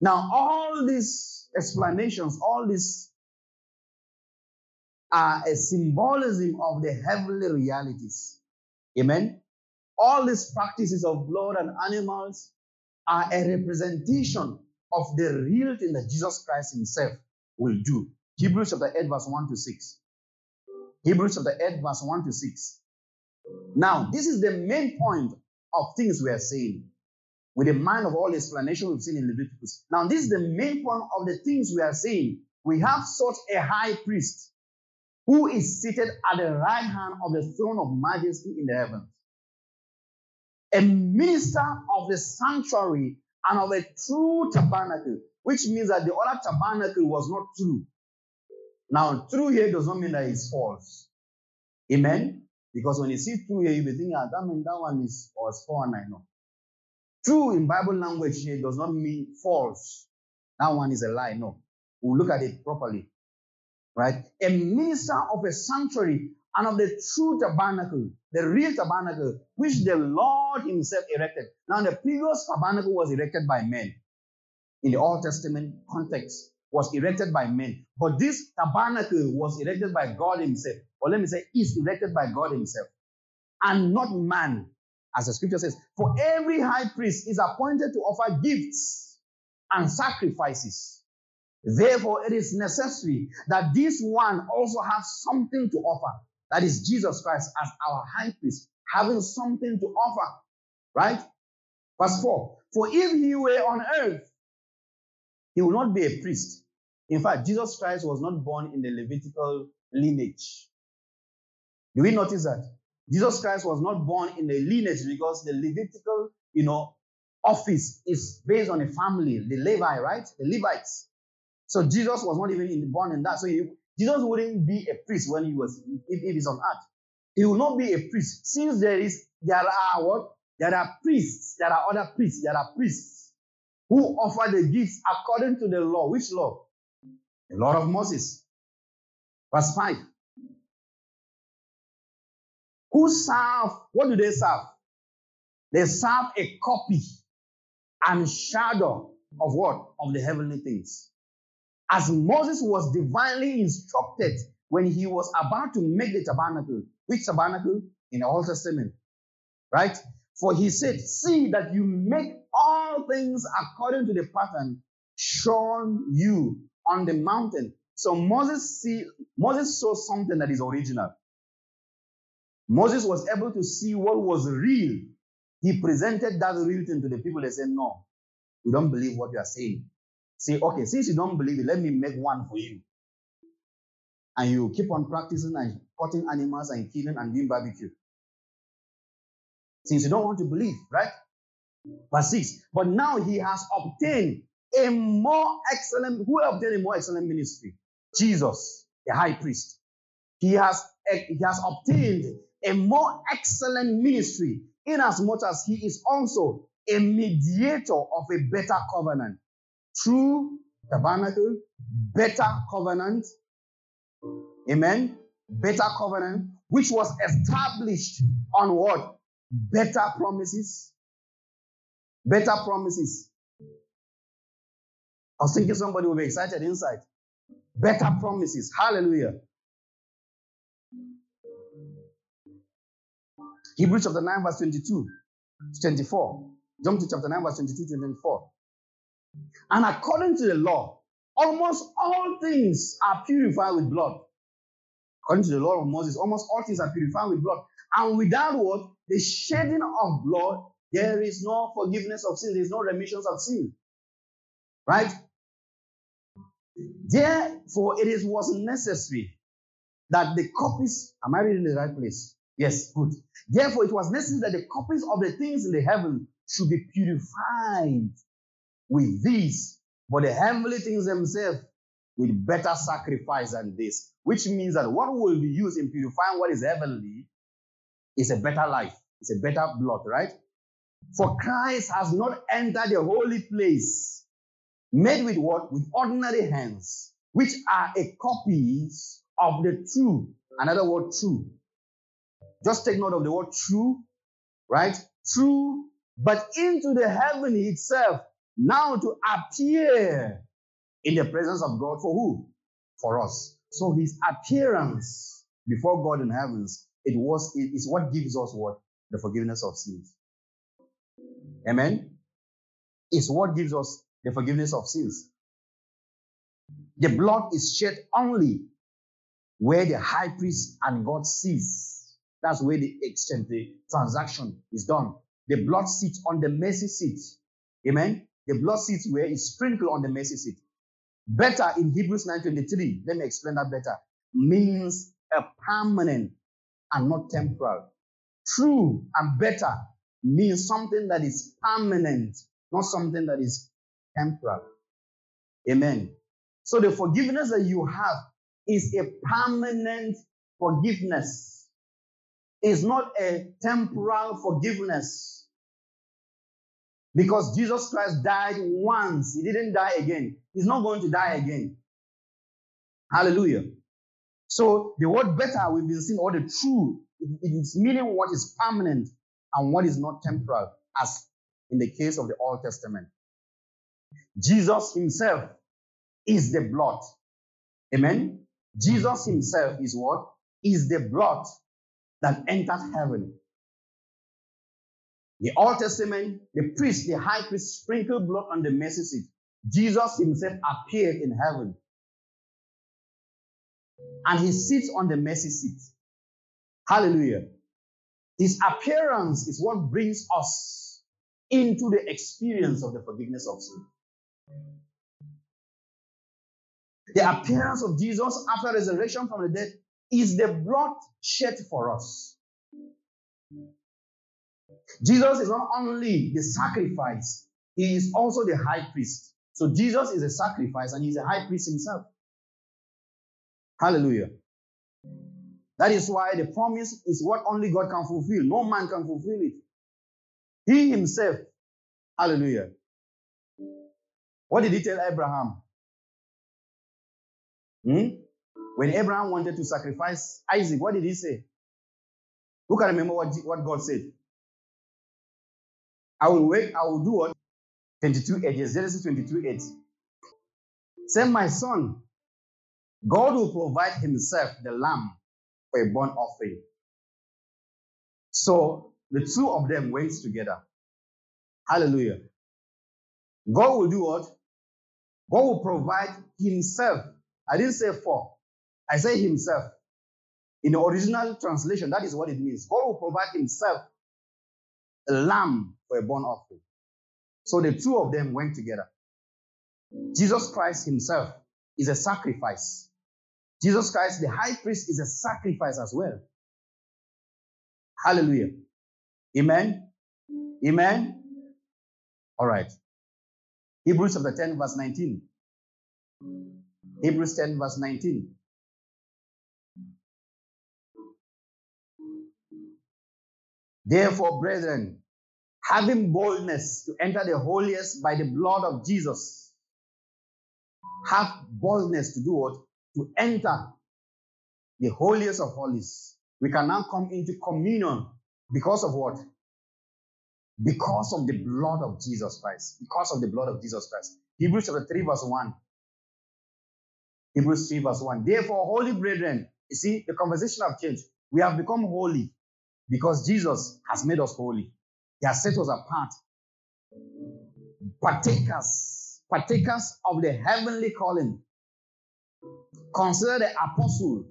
S2: Now, all these explanations, all these are a symbolism of the heavenly realities. Amen. All these practices of blood and animals are a representation of the real thing that Jesus Christ Himself will do. Hebrews chapter 8, verse 1 to 6. Hebrews chapter 8, verse 1 to 6. Now, this is the main point of things we are saying with the mind of all explanation we've seen in Leviticus. Now, this is the main point of the things we are saying. We have such a high priest who is seated at the right hand of the throne of majesty in the heavens. A minister of the sanctuary and of a true tabernacle, which means that the other tabernacle was not true. Now, true here does not mean that it's false. Amen? Because when you see true here, you'll be thinking, ah, that means that one is was four I know. True in Bible language here does not mean false. That one is a lie. No. We'll look at it properly right? A minister of a sanctuary and of the true tabernacle, the real tabernacle, which the Lord Himself erected. Now, the previous tabernacle was erected by men. In the Old Testament context, was erected by men. But this tabernacle was erected by God Himself. Or let me say, is erected by God Himself. And not man. As the scripture says, for every high priest is appointed to offer gifts and sacrifices. Therefore, it is necessary that this one also have something to offer. That is Jesus Christ as our high priest, having something to offer. Right? Verse 4 For if he were on earth, he would not be a priest. In fact, Jesus Christ was not born in the Levitical lineage. Do we notice that? Jesus Christ was not born in the lineage because the Levitical, you know, office is based on a family, the Levi, right? The Levites. So Jesus was not even born in that. So he, Jesus wouldn't be a priest when he was, if, if he's on earth. He will not be a priest. Since there is, there are what? There are priests. There are other priests. There are priests who offer the gifts according to the law. Which law? The law of Moses. Verse 5. Who serve, what do they serve? They serve a copy and shadow of what? Of the heavenly things. As Moses was divinely instructed when he was about to make the tabernacle. Which tabernacle? In the Old Testament. Right? For he said, See that you make all things according to the pattern shown you on the mountain. So Moses see Moses saw something that is original. Moses was able to see what was real. He presented that real thing to the people. They said, No, we don't believe what you are saying. Say, okay, since you don't believe it, let me make one for you. And you keep on practicing and cutting animals and killing and doing barbecue. Since you don't want to believe, right? Verse 6. But now he has obtained a more excellent, who obtained a more excellent ministry? Jesus, the high priest. He has, eh, he has obtained a more excellent ministry, inasmuch as he is also a mediator of a better covenant. True tabernacle, better covenant. Amen. Better covenant, which was established on what? Better promises. Better promises. I was thinking somebody will be excited inside. Better promises. Hallelujah. Hebrews chapter 9, verse 22 to 24. Jump to chapter 9, verse 22 to 24. And according to the law, almost all things are purified with blood. According to the law of Moses, almost all things are purified with blood. And without what? The shedding of blood, there is no forgiveness of sin, there is no remissions of sin. Right? Therefore, it is was necessary that the copies, am I reading the right place? Yes, good. Therefore, it was necessary that the copies of the things in the heaven should be purified with these, but the heavenly things themselves with better sacrifice than this. Which means that what will be used in purifying what is heavenly is a better life, it's a better blood, right? For Christ has not entered the holy place made with what? With ordinary hands, which are a copies of the true. Another word, true. Just take note of the word true, right? True, but into the heaven itself, now to appear in the presence of God for who? For us. So his appearance before God in heavens, it was it is what gives us what? The forgiveness of sins. Amen. It's what gives us the forgiveness of sins. The blood is shed only where the high priest and God sees. That's where the exchange, the transaction is done. The blood sits on the mercy seat. Amen. The blood where it's sprinkled on the mercy seat. Better in Hebrews 9:23, let me explain that better, means a permanent and not temporal. True and better means something that is permanent, not something that is temporal. Amen. So the forgiveness that you have is a permanent forgiveness. It's not a temporal forgiveness. Because Jesus Christ died once, he didn't die again. He's not going to die again. Hallelujah. So the word better we've been seeing, or the true, it is meaning what is permanent and what is not temporal, as in the case of the Old Testament. Jesus himself is the blood. Amen. Jesus himself is what? Is the blood that entered heaven. The Old Testament, the priest, the high priest sprinkled blood on the mercy seat. Jesus himself appeared in heaven. And he sits on the mercy seat. Hallelujah. His appearance is what brings us into the experience of the forgiveness of sin. The appearance of Jesus after resurrection from the dead is the blood shed for us. Jesus is not only the sacrifice, he is also the high priest. So Jesus is a sacrifice and he's a high priest himself. Hallelujah. That is why the promise is what only God can fulfill. No man can fulfill it. He himself. Hallelujah. What did he tell Abraham? Hmm? When Abraham wanted to sacrifice Isaac, what did he say? Who can remember what, what God said? I will wait, I will do what? 22 8. Genesis 22 8. Say, my son, God will provide himself the lamb for a burnt offering. So the two of them went together. Hallelujah. God will do what? God will provide himself. I didn't say for, I say himself. In the original translation, that is what it means. God will provide himself a lamb for a burnt offering. So the two of them went together. Jesus Christ himself is a sacrifice. Jesus Christ, the high priest, is a sacrifice as well. Hallelujah. Amen. Amen. All right. Hebrews chapter 10, verse 19. Hebrews 10, verse 19. Therefore, brethren, having boldness to enter the holiest by the blood of Jesus, have boldness to do what? To enter the holiest of holies. We can now come into communion because of what? Because of the blood of Jesus Christ. Because of the blood of Jesus Christ. Hebrews chapter 3, verse 1. Hebrews 3, verse 1. Therefore, holy brethren, you see, the conversation have changed. We have become holy because Jesus has made us holy. He has set us apart. Partakers, partakers of the heavenly calling. Consider the apostle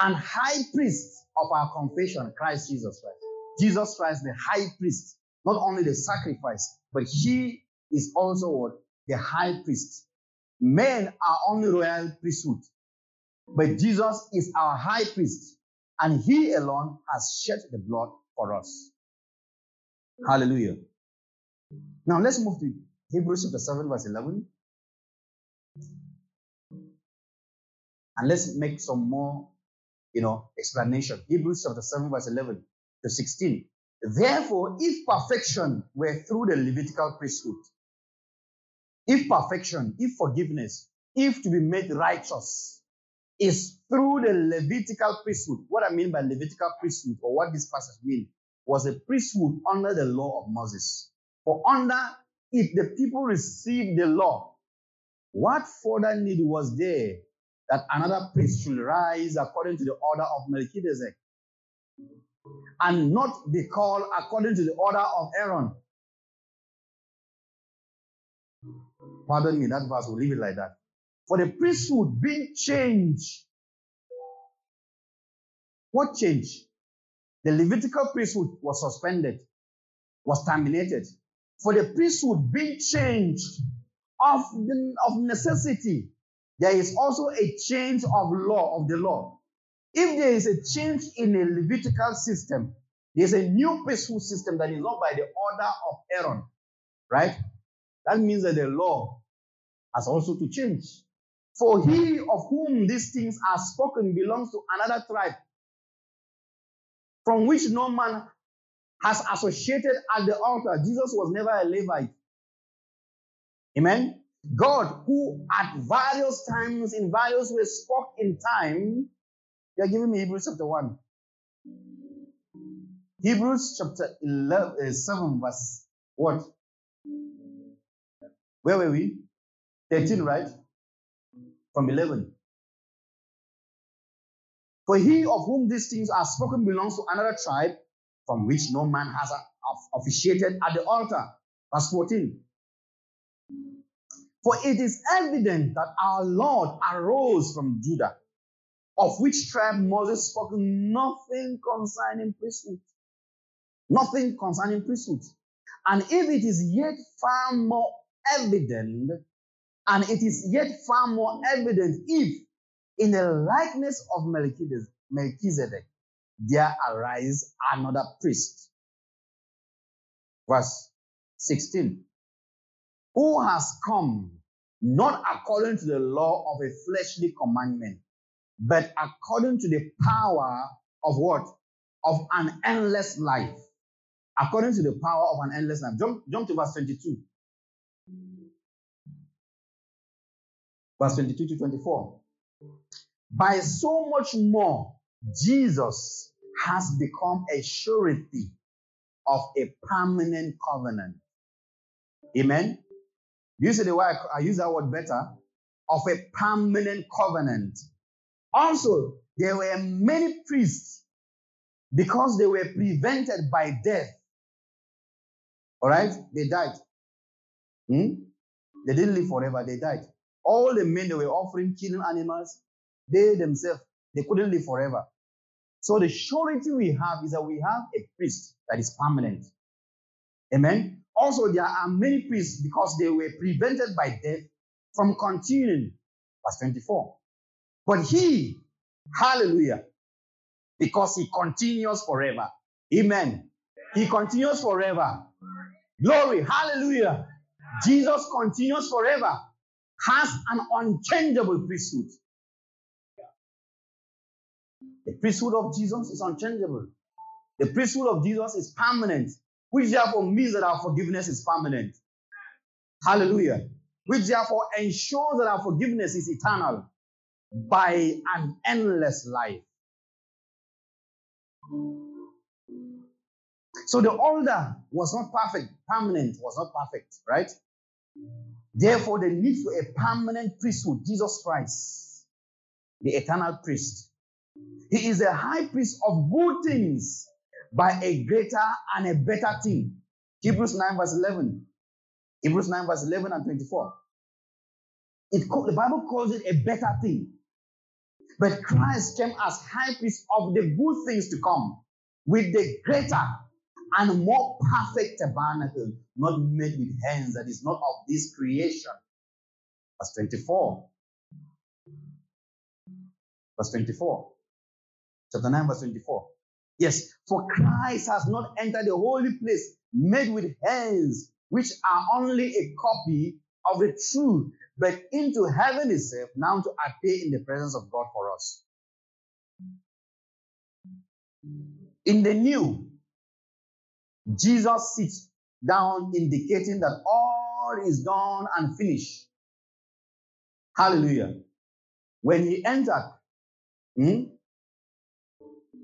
S2: and high priest of our confession, Christ Jesus Christ. Jesus Christ, the high priest, not only the sacrifice, but he is also what? The high priest. Men are only royal priesthood, but Jesus is our high priest, and he alone has shed the blood for us. Hallelujah. Now let's move to Hebrews chapter 7, verse 11. And let's make some more, you know, explanation. Hebrews chapter 7, verse 11 to 16. Therefore, if perfection were through the Levitical priesthood, if perfection, if forgiveness, if to be made righteous is through the Levitical priesthood, what I mean by Levitical priesthood, or what this passage means, was a priesthood under the law of Moses. For under it, the people received the law. What further need was there that another priest should rise according to the order of Melchizedek and not be called according to the order of Aaron? Pardon me, that verse will leave it like that. For the priesthood being changed. What changed? The Levitical priesthood was suspended, was terminated. For the priesthood being changed of, the, of necessity, there is also a change of law, of the law. If there is a change in a Levitical system, there's a new priesthood system that is not by the order of Aaron, right? That means that the law has also to change. For he of whom these things are spoken belongs to another tribe, from which no man has associated at the altar. Jesus was never a Levite. Amen. God, who at various times in various ways spoke in time, you are giving me Hebrews chapter 1. Hebrews chapter 11, uh, 7, verse what? Where were we? 13, right? From 11. For he of whom these things are spoken belongs to another tribe from which no man has officiated at the altar. Verse 14. For it is evident that our Lord arose from Judah, of which tribe Moses spoke nothing concerning priesthood. Nothing concerning priesthood. And if it is yet far more evident, and it is yet far more evident if in the likeness of Melchizedek, there arise another priest. Verse 16. Who has come not according to the law of a fleshly commandment, but according to the power of what? Of an endless life. According to the power of an endless life. Jump, jump to verse 22. Verse 22 to 24. By so much more, Jesus has become a surety of a permanent covenant. Amen. You see the way I, I use that word better? of a permanent covenant. Also, there were many priests because they were prevented by death. All right? They died. Hmm? They didn't live forever, they died. All the men they were offering, killing animals, they themselves, they couldn't live forever. So the surety we have is that we have a priest that is permanent. Amen. Also, there are many priests because they were prevented by death from continuing. Verse 24. But he, hallelujah, because he continues forever. Amen. He continues forever. Glory, hallelujah. Jesus continues forever, has an unchangeable priesthood. The priesthood of Jesus is unchangeable. The priesthood of Jesus is permanent, which therefore means that our forgiveness is permanent. Hallelujah. Which therefore ensures that our forgiveness is eternal by an endless life. So the order was not perfect, permanent was not perfect, right? Therefore, the need for a permanent priesthood, Jesus Christ, the eternal priest. He is a high priest of good things by a greater and a better thing. Hebrews 9, verse 11. Hebrews 9, verse 11 and 24. It, the Bible calls it a better thing. But Christ came as high priest of the good things to come with the greater and more perfect tabernacle, not made with hands, that is not of this creation. Verse 24. Verse 24. Chapter 9, verse 24. Yes, for Christ has not entered the holy place made with hands, which are only a copy of the true, but into heaven itself, now to appear in the presence of God for us. In the new, Jesus sits down, indicating that all is done and finished. Hallelujah. When he entered, hmm,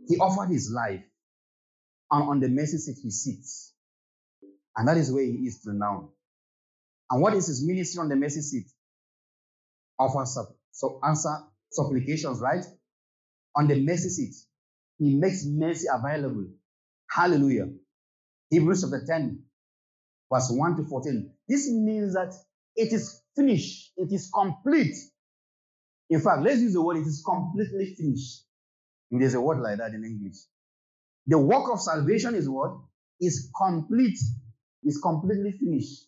S2: he offered his life, and on the mercy seat he sits. And that is where he is till now. And what is his ministry on the mercy seat? Offer so answer supplications, right? On the mercy seat, he makes mercy available. Hallelujah. Hebrews chapter 10, verse 1 to 14. This means that it is finished, it is complete. In fact, let's use the word it is completely finished. And there's a word like that in English. The work of salvation is what? Is complete, is completely finished.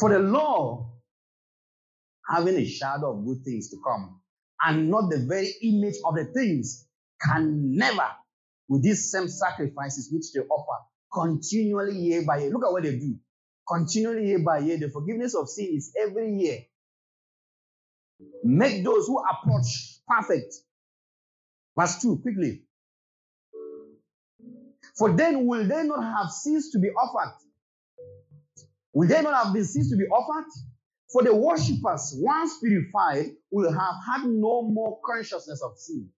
S2: For the law, having a shadow of good things to come, and not the very image of the things, can never with these same sacrifices which they offer continually year by year. Look at what they do. Continually year by year. The forgiveness of sin is every year. Make those who approach perfect. Verse 2, quickly. For then will they not have ceased to be offered? Will they not have been ceased to be offered? For the worshippers, once purified, will have had no more consciousness of sin.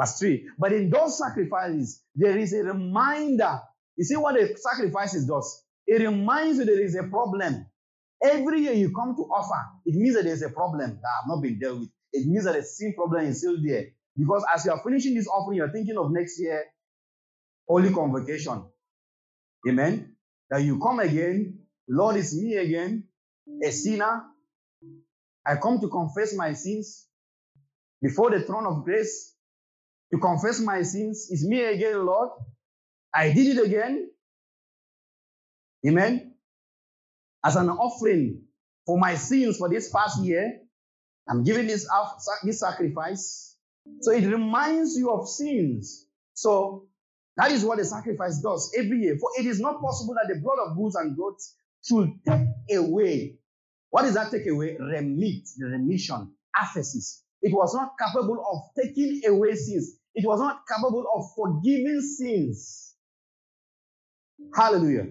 S2: Verse 3. But in those sacrifices, there is a reminder. You see what the sacrifices does? It reminds you there is a problem. Every year you come to offer, it means that there's a problem that have not been dealt with. It means that the sin problem is still there. Because as you are finishing this offering, you're thinking of next year, holy convocation. Amen. That you come again, Lord, is me again, a sinner. I come to confess my sins before the throne of grace to confess my sins. It's me again, Lord. I did it again. Amen. As an offering for my sins for this past year, I'm giving this, this sacrifice. So it reminds you of sins. So that is what the sacrifice does every year. For it is not possible that the blood of bulls and goats should take away. What does that take away? Remit, the remission, aphesis. It was not capable of taking away sins. It was not capable of forgiving sins. Hallelujah.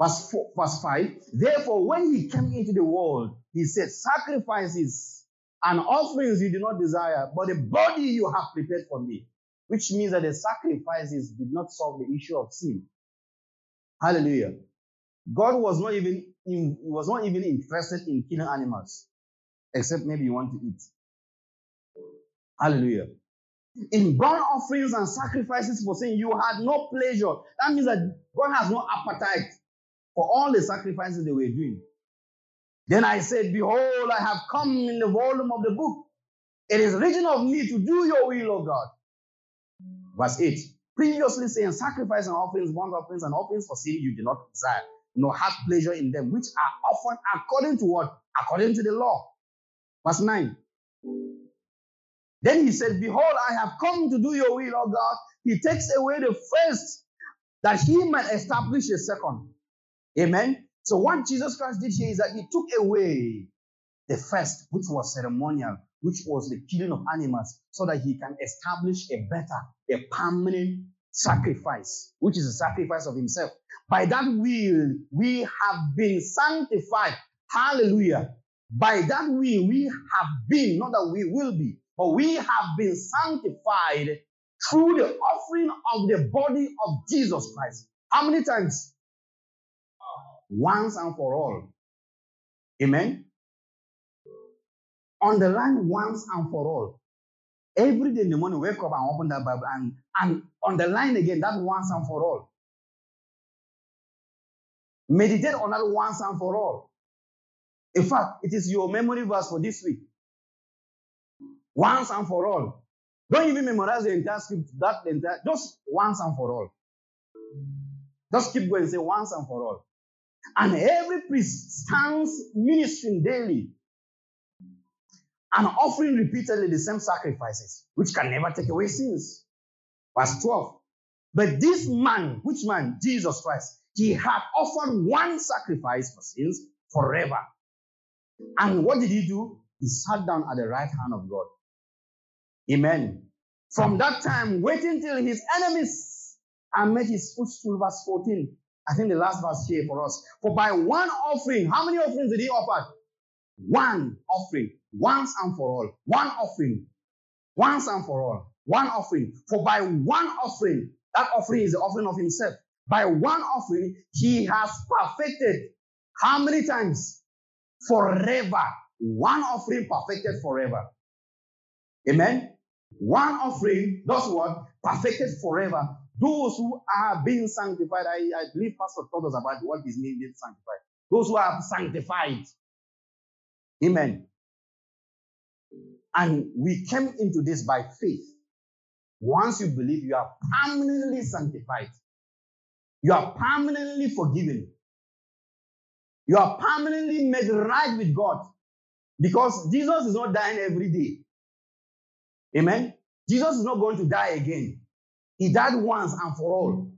S2: Verse, four, verse 5. Therefore, when he came into the world, he said, Sacrifices and offerings you do not desire, but the body you have prepared for me. Which means that the sacrifices did not solve the issue of sin. Hallelujah. God was not even in, was not even interested in killing animals, except maybe you want to eat. Hallelujah. In burnt offerings and sacrifices for sin, you had no pleasure. That means that God has no appetite for all the sacrifices they were doing. Then I said, Behold, I have come in the volume of the book. It is written of me to do your will, O God. Verse 8. Previously saying, Sacrifice and offerings, burnt offerings, and offerings for sin you do not desire, nor have pleasure in them, which are offered according to what? According to the law. Verse 9. Then he said, Behold, I have come to do your will, O God. He takes away the first that he might establish a second. Amen. So what Jesus Christ did here is that he took away the first, which was ceremonial, which was the killing of animals, so that he can establish a better, a permanent sacrifice, which is a sacrifice of himself. By that will, we have been sanctified. Hallelujah. By that will, we have been, not that we will be, but we have been sanctified through the offering of the body of Jesus Christ. How many times? Once and for all. Amen. Underline once and for all. Every day in the morning, wake up and open that Bible and, and underline again that once and for all. Meditate on that once and for all. In fact, it is your memory verse for this week. Once and for all. Don't even memorize the entire script, that entire, just once and for all. Just keep going, say once and for all. And every priest stands ministering daily and offering repeatedly the same sacrifices, which can never take away sins. Verse 12. But this man, which man? Jesus Christ, he had offered one sacrifice for sins forever. And what did he do? He sat down at the right hand of God. Amen. From that time, waiting till his enemies are made his footstool, verse 14. I think the last verse here for us. For by one offering, how many offerings did he offer? One offering, once and for all. One offering, once and for all. One offering. For by one offering, that offering is the offering of himself. By one offering, he has perfected how many times? Forever. One offering perfected forever. Amen. One offering does what? Perfected forever. Those who are being sanctified, I, I believe Pastor told us about what is mean being sanctified. Those who are sanctified. Amen. And we came into this by faith. Once you believe, you are permanently sanctified. You are permanently forgiven. You are permanently made right with God. Because Jesus is not dying every day. Amen. Jesus is not going to die again. He died once and for all.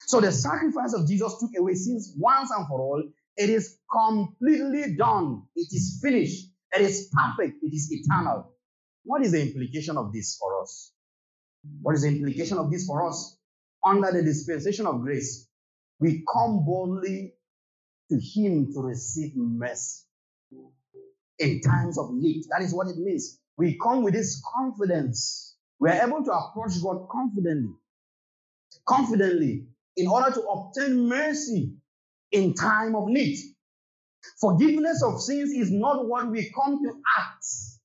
S2: So the sacrifice of Jesus took away sins once and for all. It is completely done. It is finished. It is perfect. It is eternal. What is the implication of this for us? What is the implication of this for us? Under the dispensation of grace, we come boldly to Him to receive mercy in times of need. That is what it means. We come with this confidence. We are able to approach God confidently. Confidently in order to obtain mercy in time of need. Forgiveness of sins is not what we come to ask.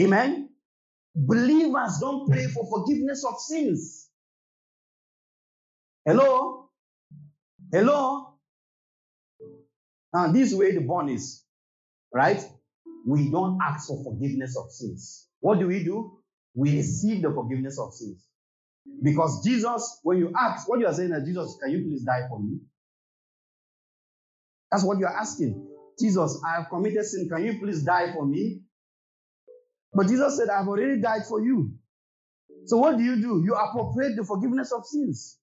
S2: Amen. Believers don't pray for forgiveness of sins. Hello? Hello? Now, this way the bond is, right? We don't ask for forgiveness of sins. What do we do? We receive the forgiveness of sins. Because Jesus, when you ask, what you are saying is, Jesus, can you please die for me? That's what you are asking. Jesus, I have committed sin. Can you please die for me? But Jesus said, I've already died for you. So what do you do? You appropriate the forgiveness of sins.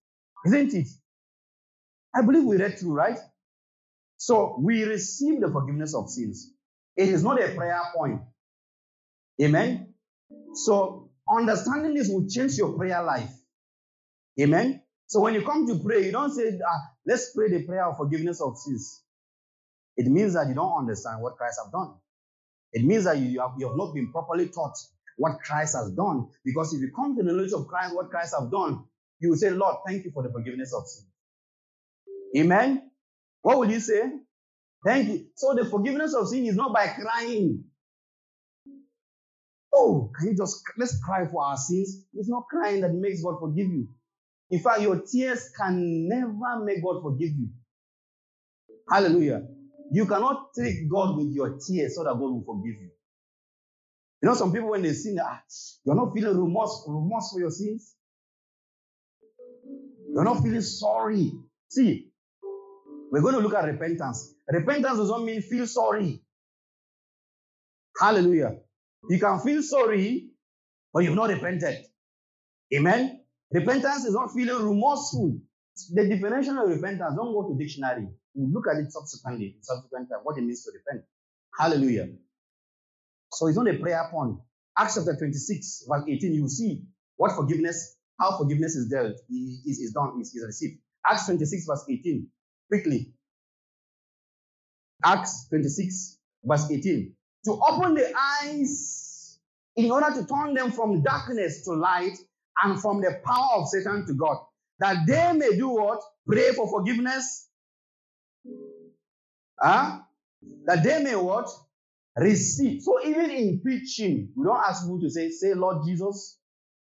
S2: Isn't it? I believe we read through, right? So we receive the forgiveness of sins. It is not a prayer point. Amen. So understanding this will change your prayer life. Amen. So when you come to pray, you don't say, ah, let's pray the prayer of forgiveness of sins. It means that you don't understand what Christ has done. It means that you have, you have not been properly taught what Christ has done. Because if you come to the knowledge of Christ, what Christ has done, you will say, Lord, thank you for the forgiveness of sin. Amen. What will you say? Thank you. So the forgiveness of sin is not by crying. Oh, can you just let's cry for our sins? It's not crying that makes God forgive you. In fact, your tears can never make God forgive you. Hallelujah. You cannot trick God with your tears so that God will forgive you. You know, some people when they sin, ah, you're not feeling remorse, remorse for your sins. You're not feeling sorry. See, we're going to look at repentance. Repentance does not mean feel sorry. Hallelujah. You can feel sorry, but you've not repented. Amen. Repentance is not feeling remorseful. The definition of repentance, don't go to dictionary. We'll look at it subsequently, subsequent what it means to repent. Hallelujah. So it's not a prayer point. Acts chapter 26, verse 18, you see what forgiveness, how forgiveness is dealt, is, is done, is, is received. Acts 26, verse 18. Quickly. Acts 26, verse 18. To open the eyes in order to turn them from darkness to light and from the power of Satan to God, that they may do what? Pray for forgiveness. Huh? That they may what? Receive. So even in preaching, we don't ask people to say, say, Lord Jesus,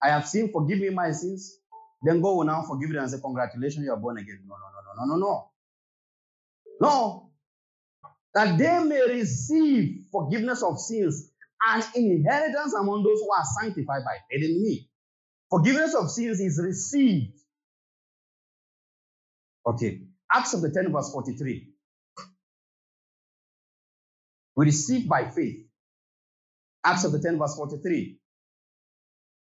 S2: I have sinned, forgive me my sins. Then go now forgive them and say, Congratulations, you are born again. No, no, no, no, no, no, no. No. That they may receive forgiveness of sins and inheritance among those who are sanctified by faith in me. Forgiveness of sins is received. Okay. Acts of the 10, verse 43. We receive by faith. Acts of the 10, verse 43.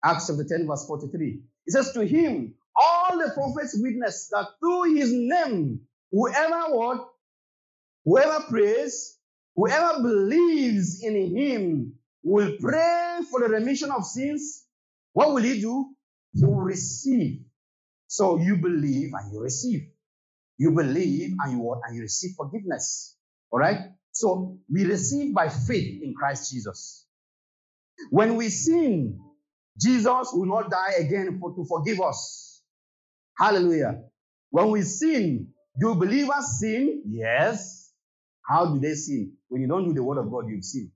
S2: Acts of the 10, verse 43. It says, To him, all the prophets witness that through his name, whoever what? Whoever prays, whoever believes in him will pray for the remission of sins. What will he do? He will receive. So you believe and you receive. You believe and you and you receive forgiveness. All right? So we receive by faith in Christ Jesus. When we sin, Jesus will not die again for, to forgive us. Hallelujah. When we sin, do believers sin? Yes. How do they sin? When you don't do the word of God, you sin.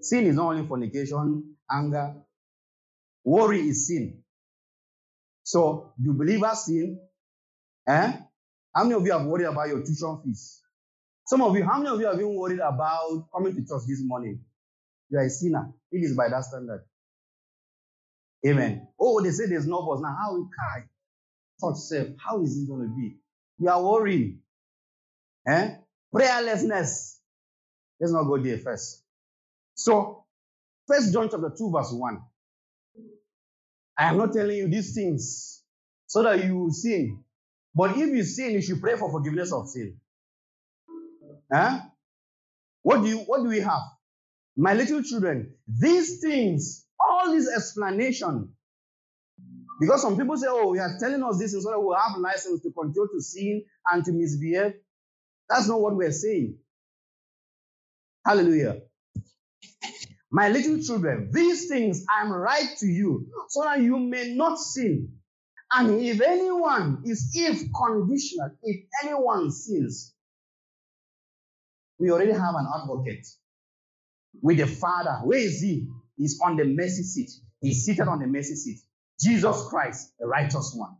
S2: Sin is not only fornication, anger. Worry is sin. So, do believers sin? Eh? How many of you have worried about your tuition fees? Some of you, how many of you have been worried about coming to church this morning? You are a sinner. It is by that standard. Amen. Oh, they say there's no bus. Now, how will I? Thought self, how is it going to be? You are worried. Eh? Prayerlessness. Let's not go there first. So, First John chapter 2, verse 1. I am not telling you these things so that you will sin. But if you sin, you should pray for forgiveness of sin. Huh? What do you what do we have? My little children, these things, all this explanation. Because some people say, oh, you are telling us this so that we'll have license to control to sin and to misbehave. That's not what we're saying. Hallelujah. My little children, these things I'm write to you so that you may not sin. And if anyone is if conditional, if anyone sins, we already have an advocate with the Father. Where is he? He's on the mercy seat. He's seated on the mercy seat. Jesus Christ, the righteous one.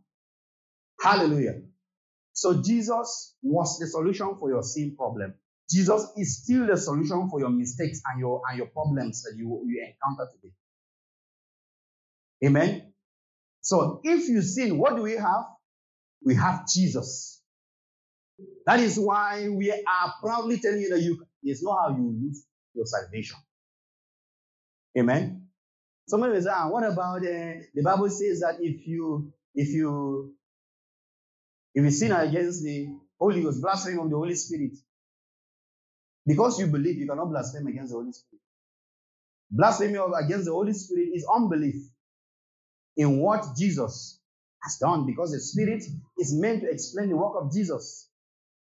S2: Hallelujah. So Jesus was the solution for your sin problem. Jesus is still the solution for your mistakes and your and your problems that you, you encounter today. Amen. So if you sin, what do we have? We have Jesus. That is why we are proudly telling you that you it's not how you lose your salvation. Amen. Somebody will say, ah, what about uh, the Bible says that if you if you if you sin against the Holy Ghost, blasphemy of the Holy Spirit, because you believe, you cannot blaspheme against the Holy Spirit. Blasphemy against the Holy Spirit is unbelief in what Jesus has done because the Spirit is meant to explain the work of Jesus.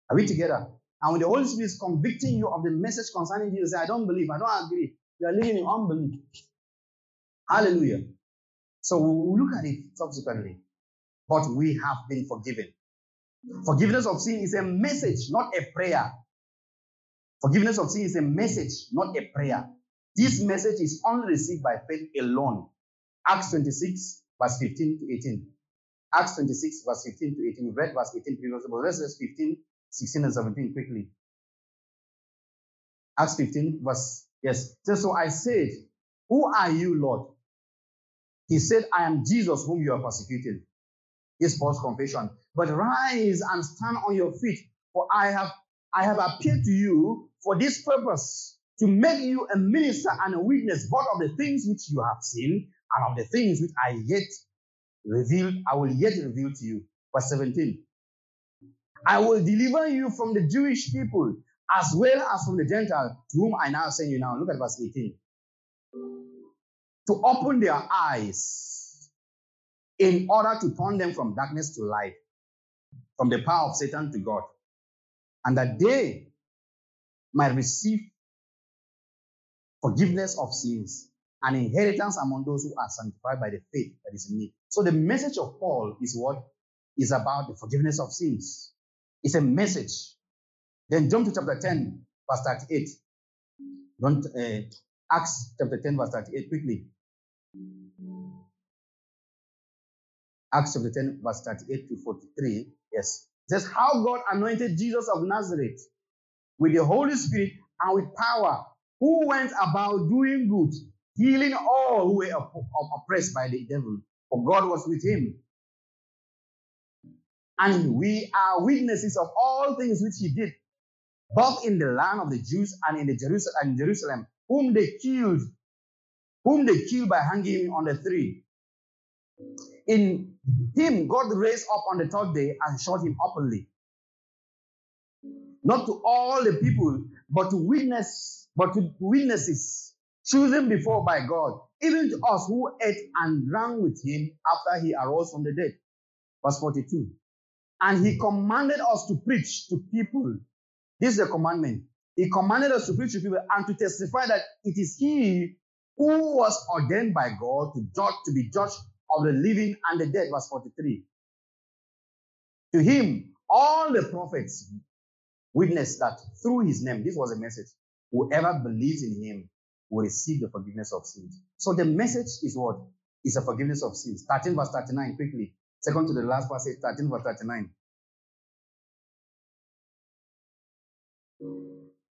S2: Are we together? And when the Holy Spirit is convicting you of the message concerning Jesus, I don't believe, I don't agree. You are living in unbelief. Hallelujah. So we'll look at it subsequently. But we have been forgiven. Forgiveness of sin is a message, not a prayer. Forgiveness of sin is a message, not a prayer. This message is only received by faith alone. Acts 26, verse 15 to 18. Acts 26, verse 15 to 18. We read verse 18 previously, but let's just 15, 16, and 17 quickly. Acts 15, verse, yes. So I said, Who are you, Lord? He said, I am Jesus whom you are persecuting. His false confession. But rise and stand on your feet, for I have I have appeared to you for this purpose, to make you a minister and a witness both of the things which you have seen and of the things which I yet reveal, I will yet reveal to you. Verse 17. I will deliver you from the Jewish people as well as from the Gentile, to whom I now send you now. Look at verse 18. To open their eyes in order to turn them from darkness to light, from the power of Satan to God, and that they might receive forgiveness of sins and inheritance among those who are sanctified by the faith that is in me. So the message of Paul is what is about the forgiveness of sins. It's a message. Then jump to chapter 10, verse 38. Don't uh, Acts chapter 10, verse 38 quickly. Acts chapter 10, verse 38 to 43. Yes. It says, How God anointed Jesus of Nazareth with the Holy Spirit and with power, who went about doing good, healing all who were oppressed by the devil, for God was with him. And we are witnesses of all things which he did, both in the land of the Jews and in the Jerusalem, whom they killed, whom they killed by hanging him on the tree. In him, God raised up on the third day and shot him openly. Not to all the people, but to witness, but to witnesses chosen before by God, even to us who ate and drank with him after he arose from the dead. Verse 42. And he commanded us to preach to people. This is a commandment. He commanded us to preach to people and to testify that it is he who was ordained by God to judge, to be judge of the living and the dead. Verse 43. To him, all the prophets witnessed that through his name, this was a message. Whoever believes in him will receive the forgiveness of sins. So the message is what? Is a forgiveness of sins. 13 verse 39, quickly. Second to the last passage, 13 verse 39.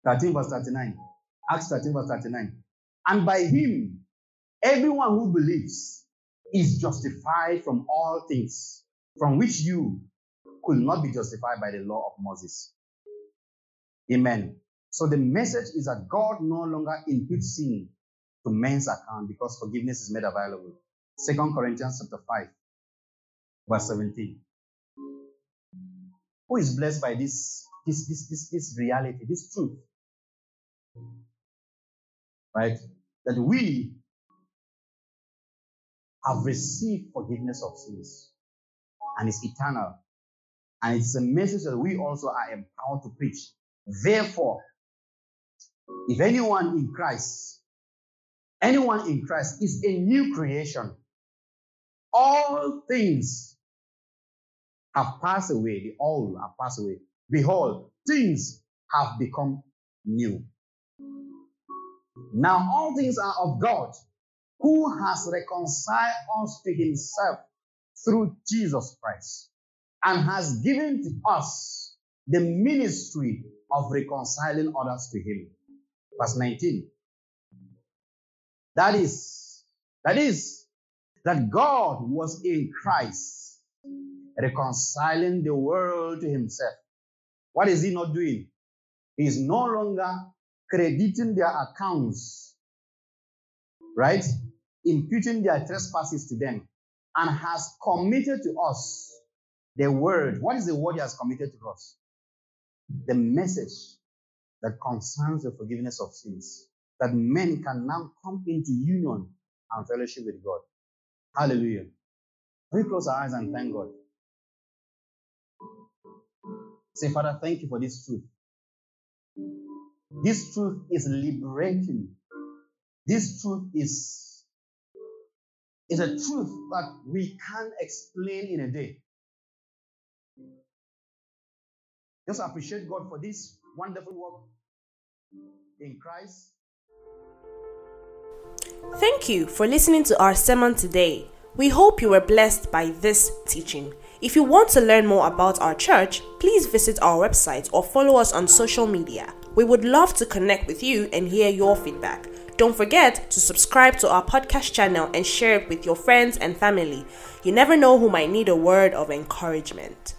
S2: 13 verse 39. Acts 13 verse 39. And by him, everyone who believes is justified from all things from which you could not be justified by the law of Moses. Amen. So the message is that God no longer imputes sin to men's account because forgiveness is made available. Second Corinthians chapter 5, verse 17. Who is blessed by this, this, this, this, this reality, this truth? Right? That we have received forgiveness of sins and it's eternal. And it's a message that we also are empowered to preach. Therefore, if anyone in Christ, anyone in Christ is a new creation, all things have passed away. The old have passed away. Behold, things have become new. Now all things are of God, who has reconciled us to himself through Jesus Christ and has given to us the ministry of reconciling others to him verse 19. That is, that is, that God was in Christ, reconciling the world to himself. What is he not doing? He is no longer crediting their accounts, right? Imputing their trespasses to them, and has committed to us the word. What is the word he has committed to us? The message that concerns the forgiveness of sins, that men can now come into union and fellowship with God. Hallelujah. We close our eyes and thank God. Say, Father, thank you for this truth. This truth is liberating. This truth is, is a truth that we can't explain in a day. Just appreciate God for this wonderful work in Christ.
S1: Thank you for listening to our sermon today. We hope you were blessed by this teaching. If you want to learn more about our church, please visit our website or follow us on social media. We would love to connect with you and hear your feedback. Don't forget to subscribe to our podcast channel and share it with your friends and family. You never know who might need a word of encouragement.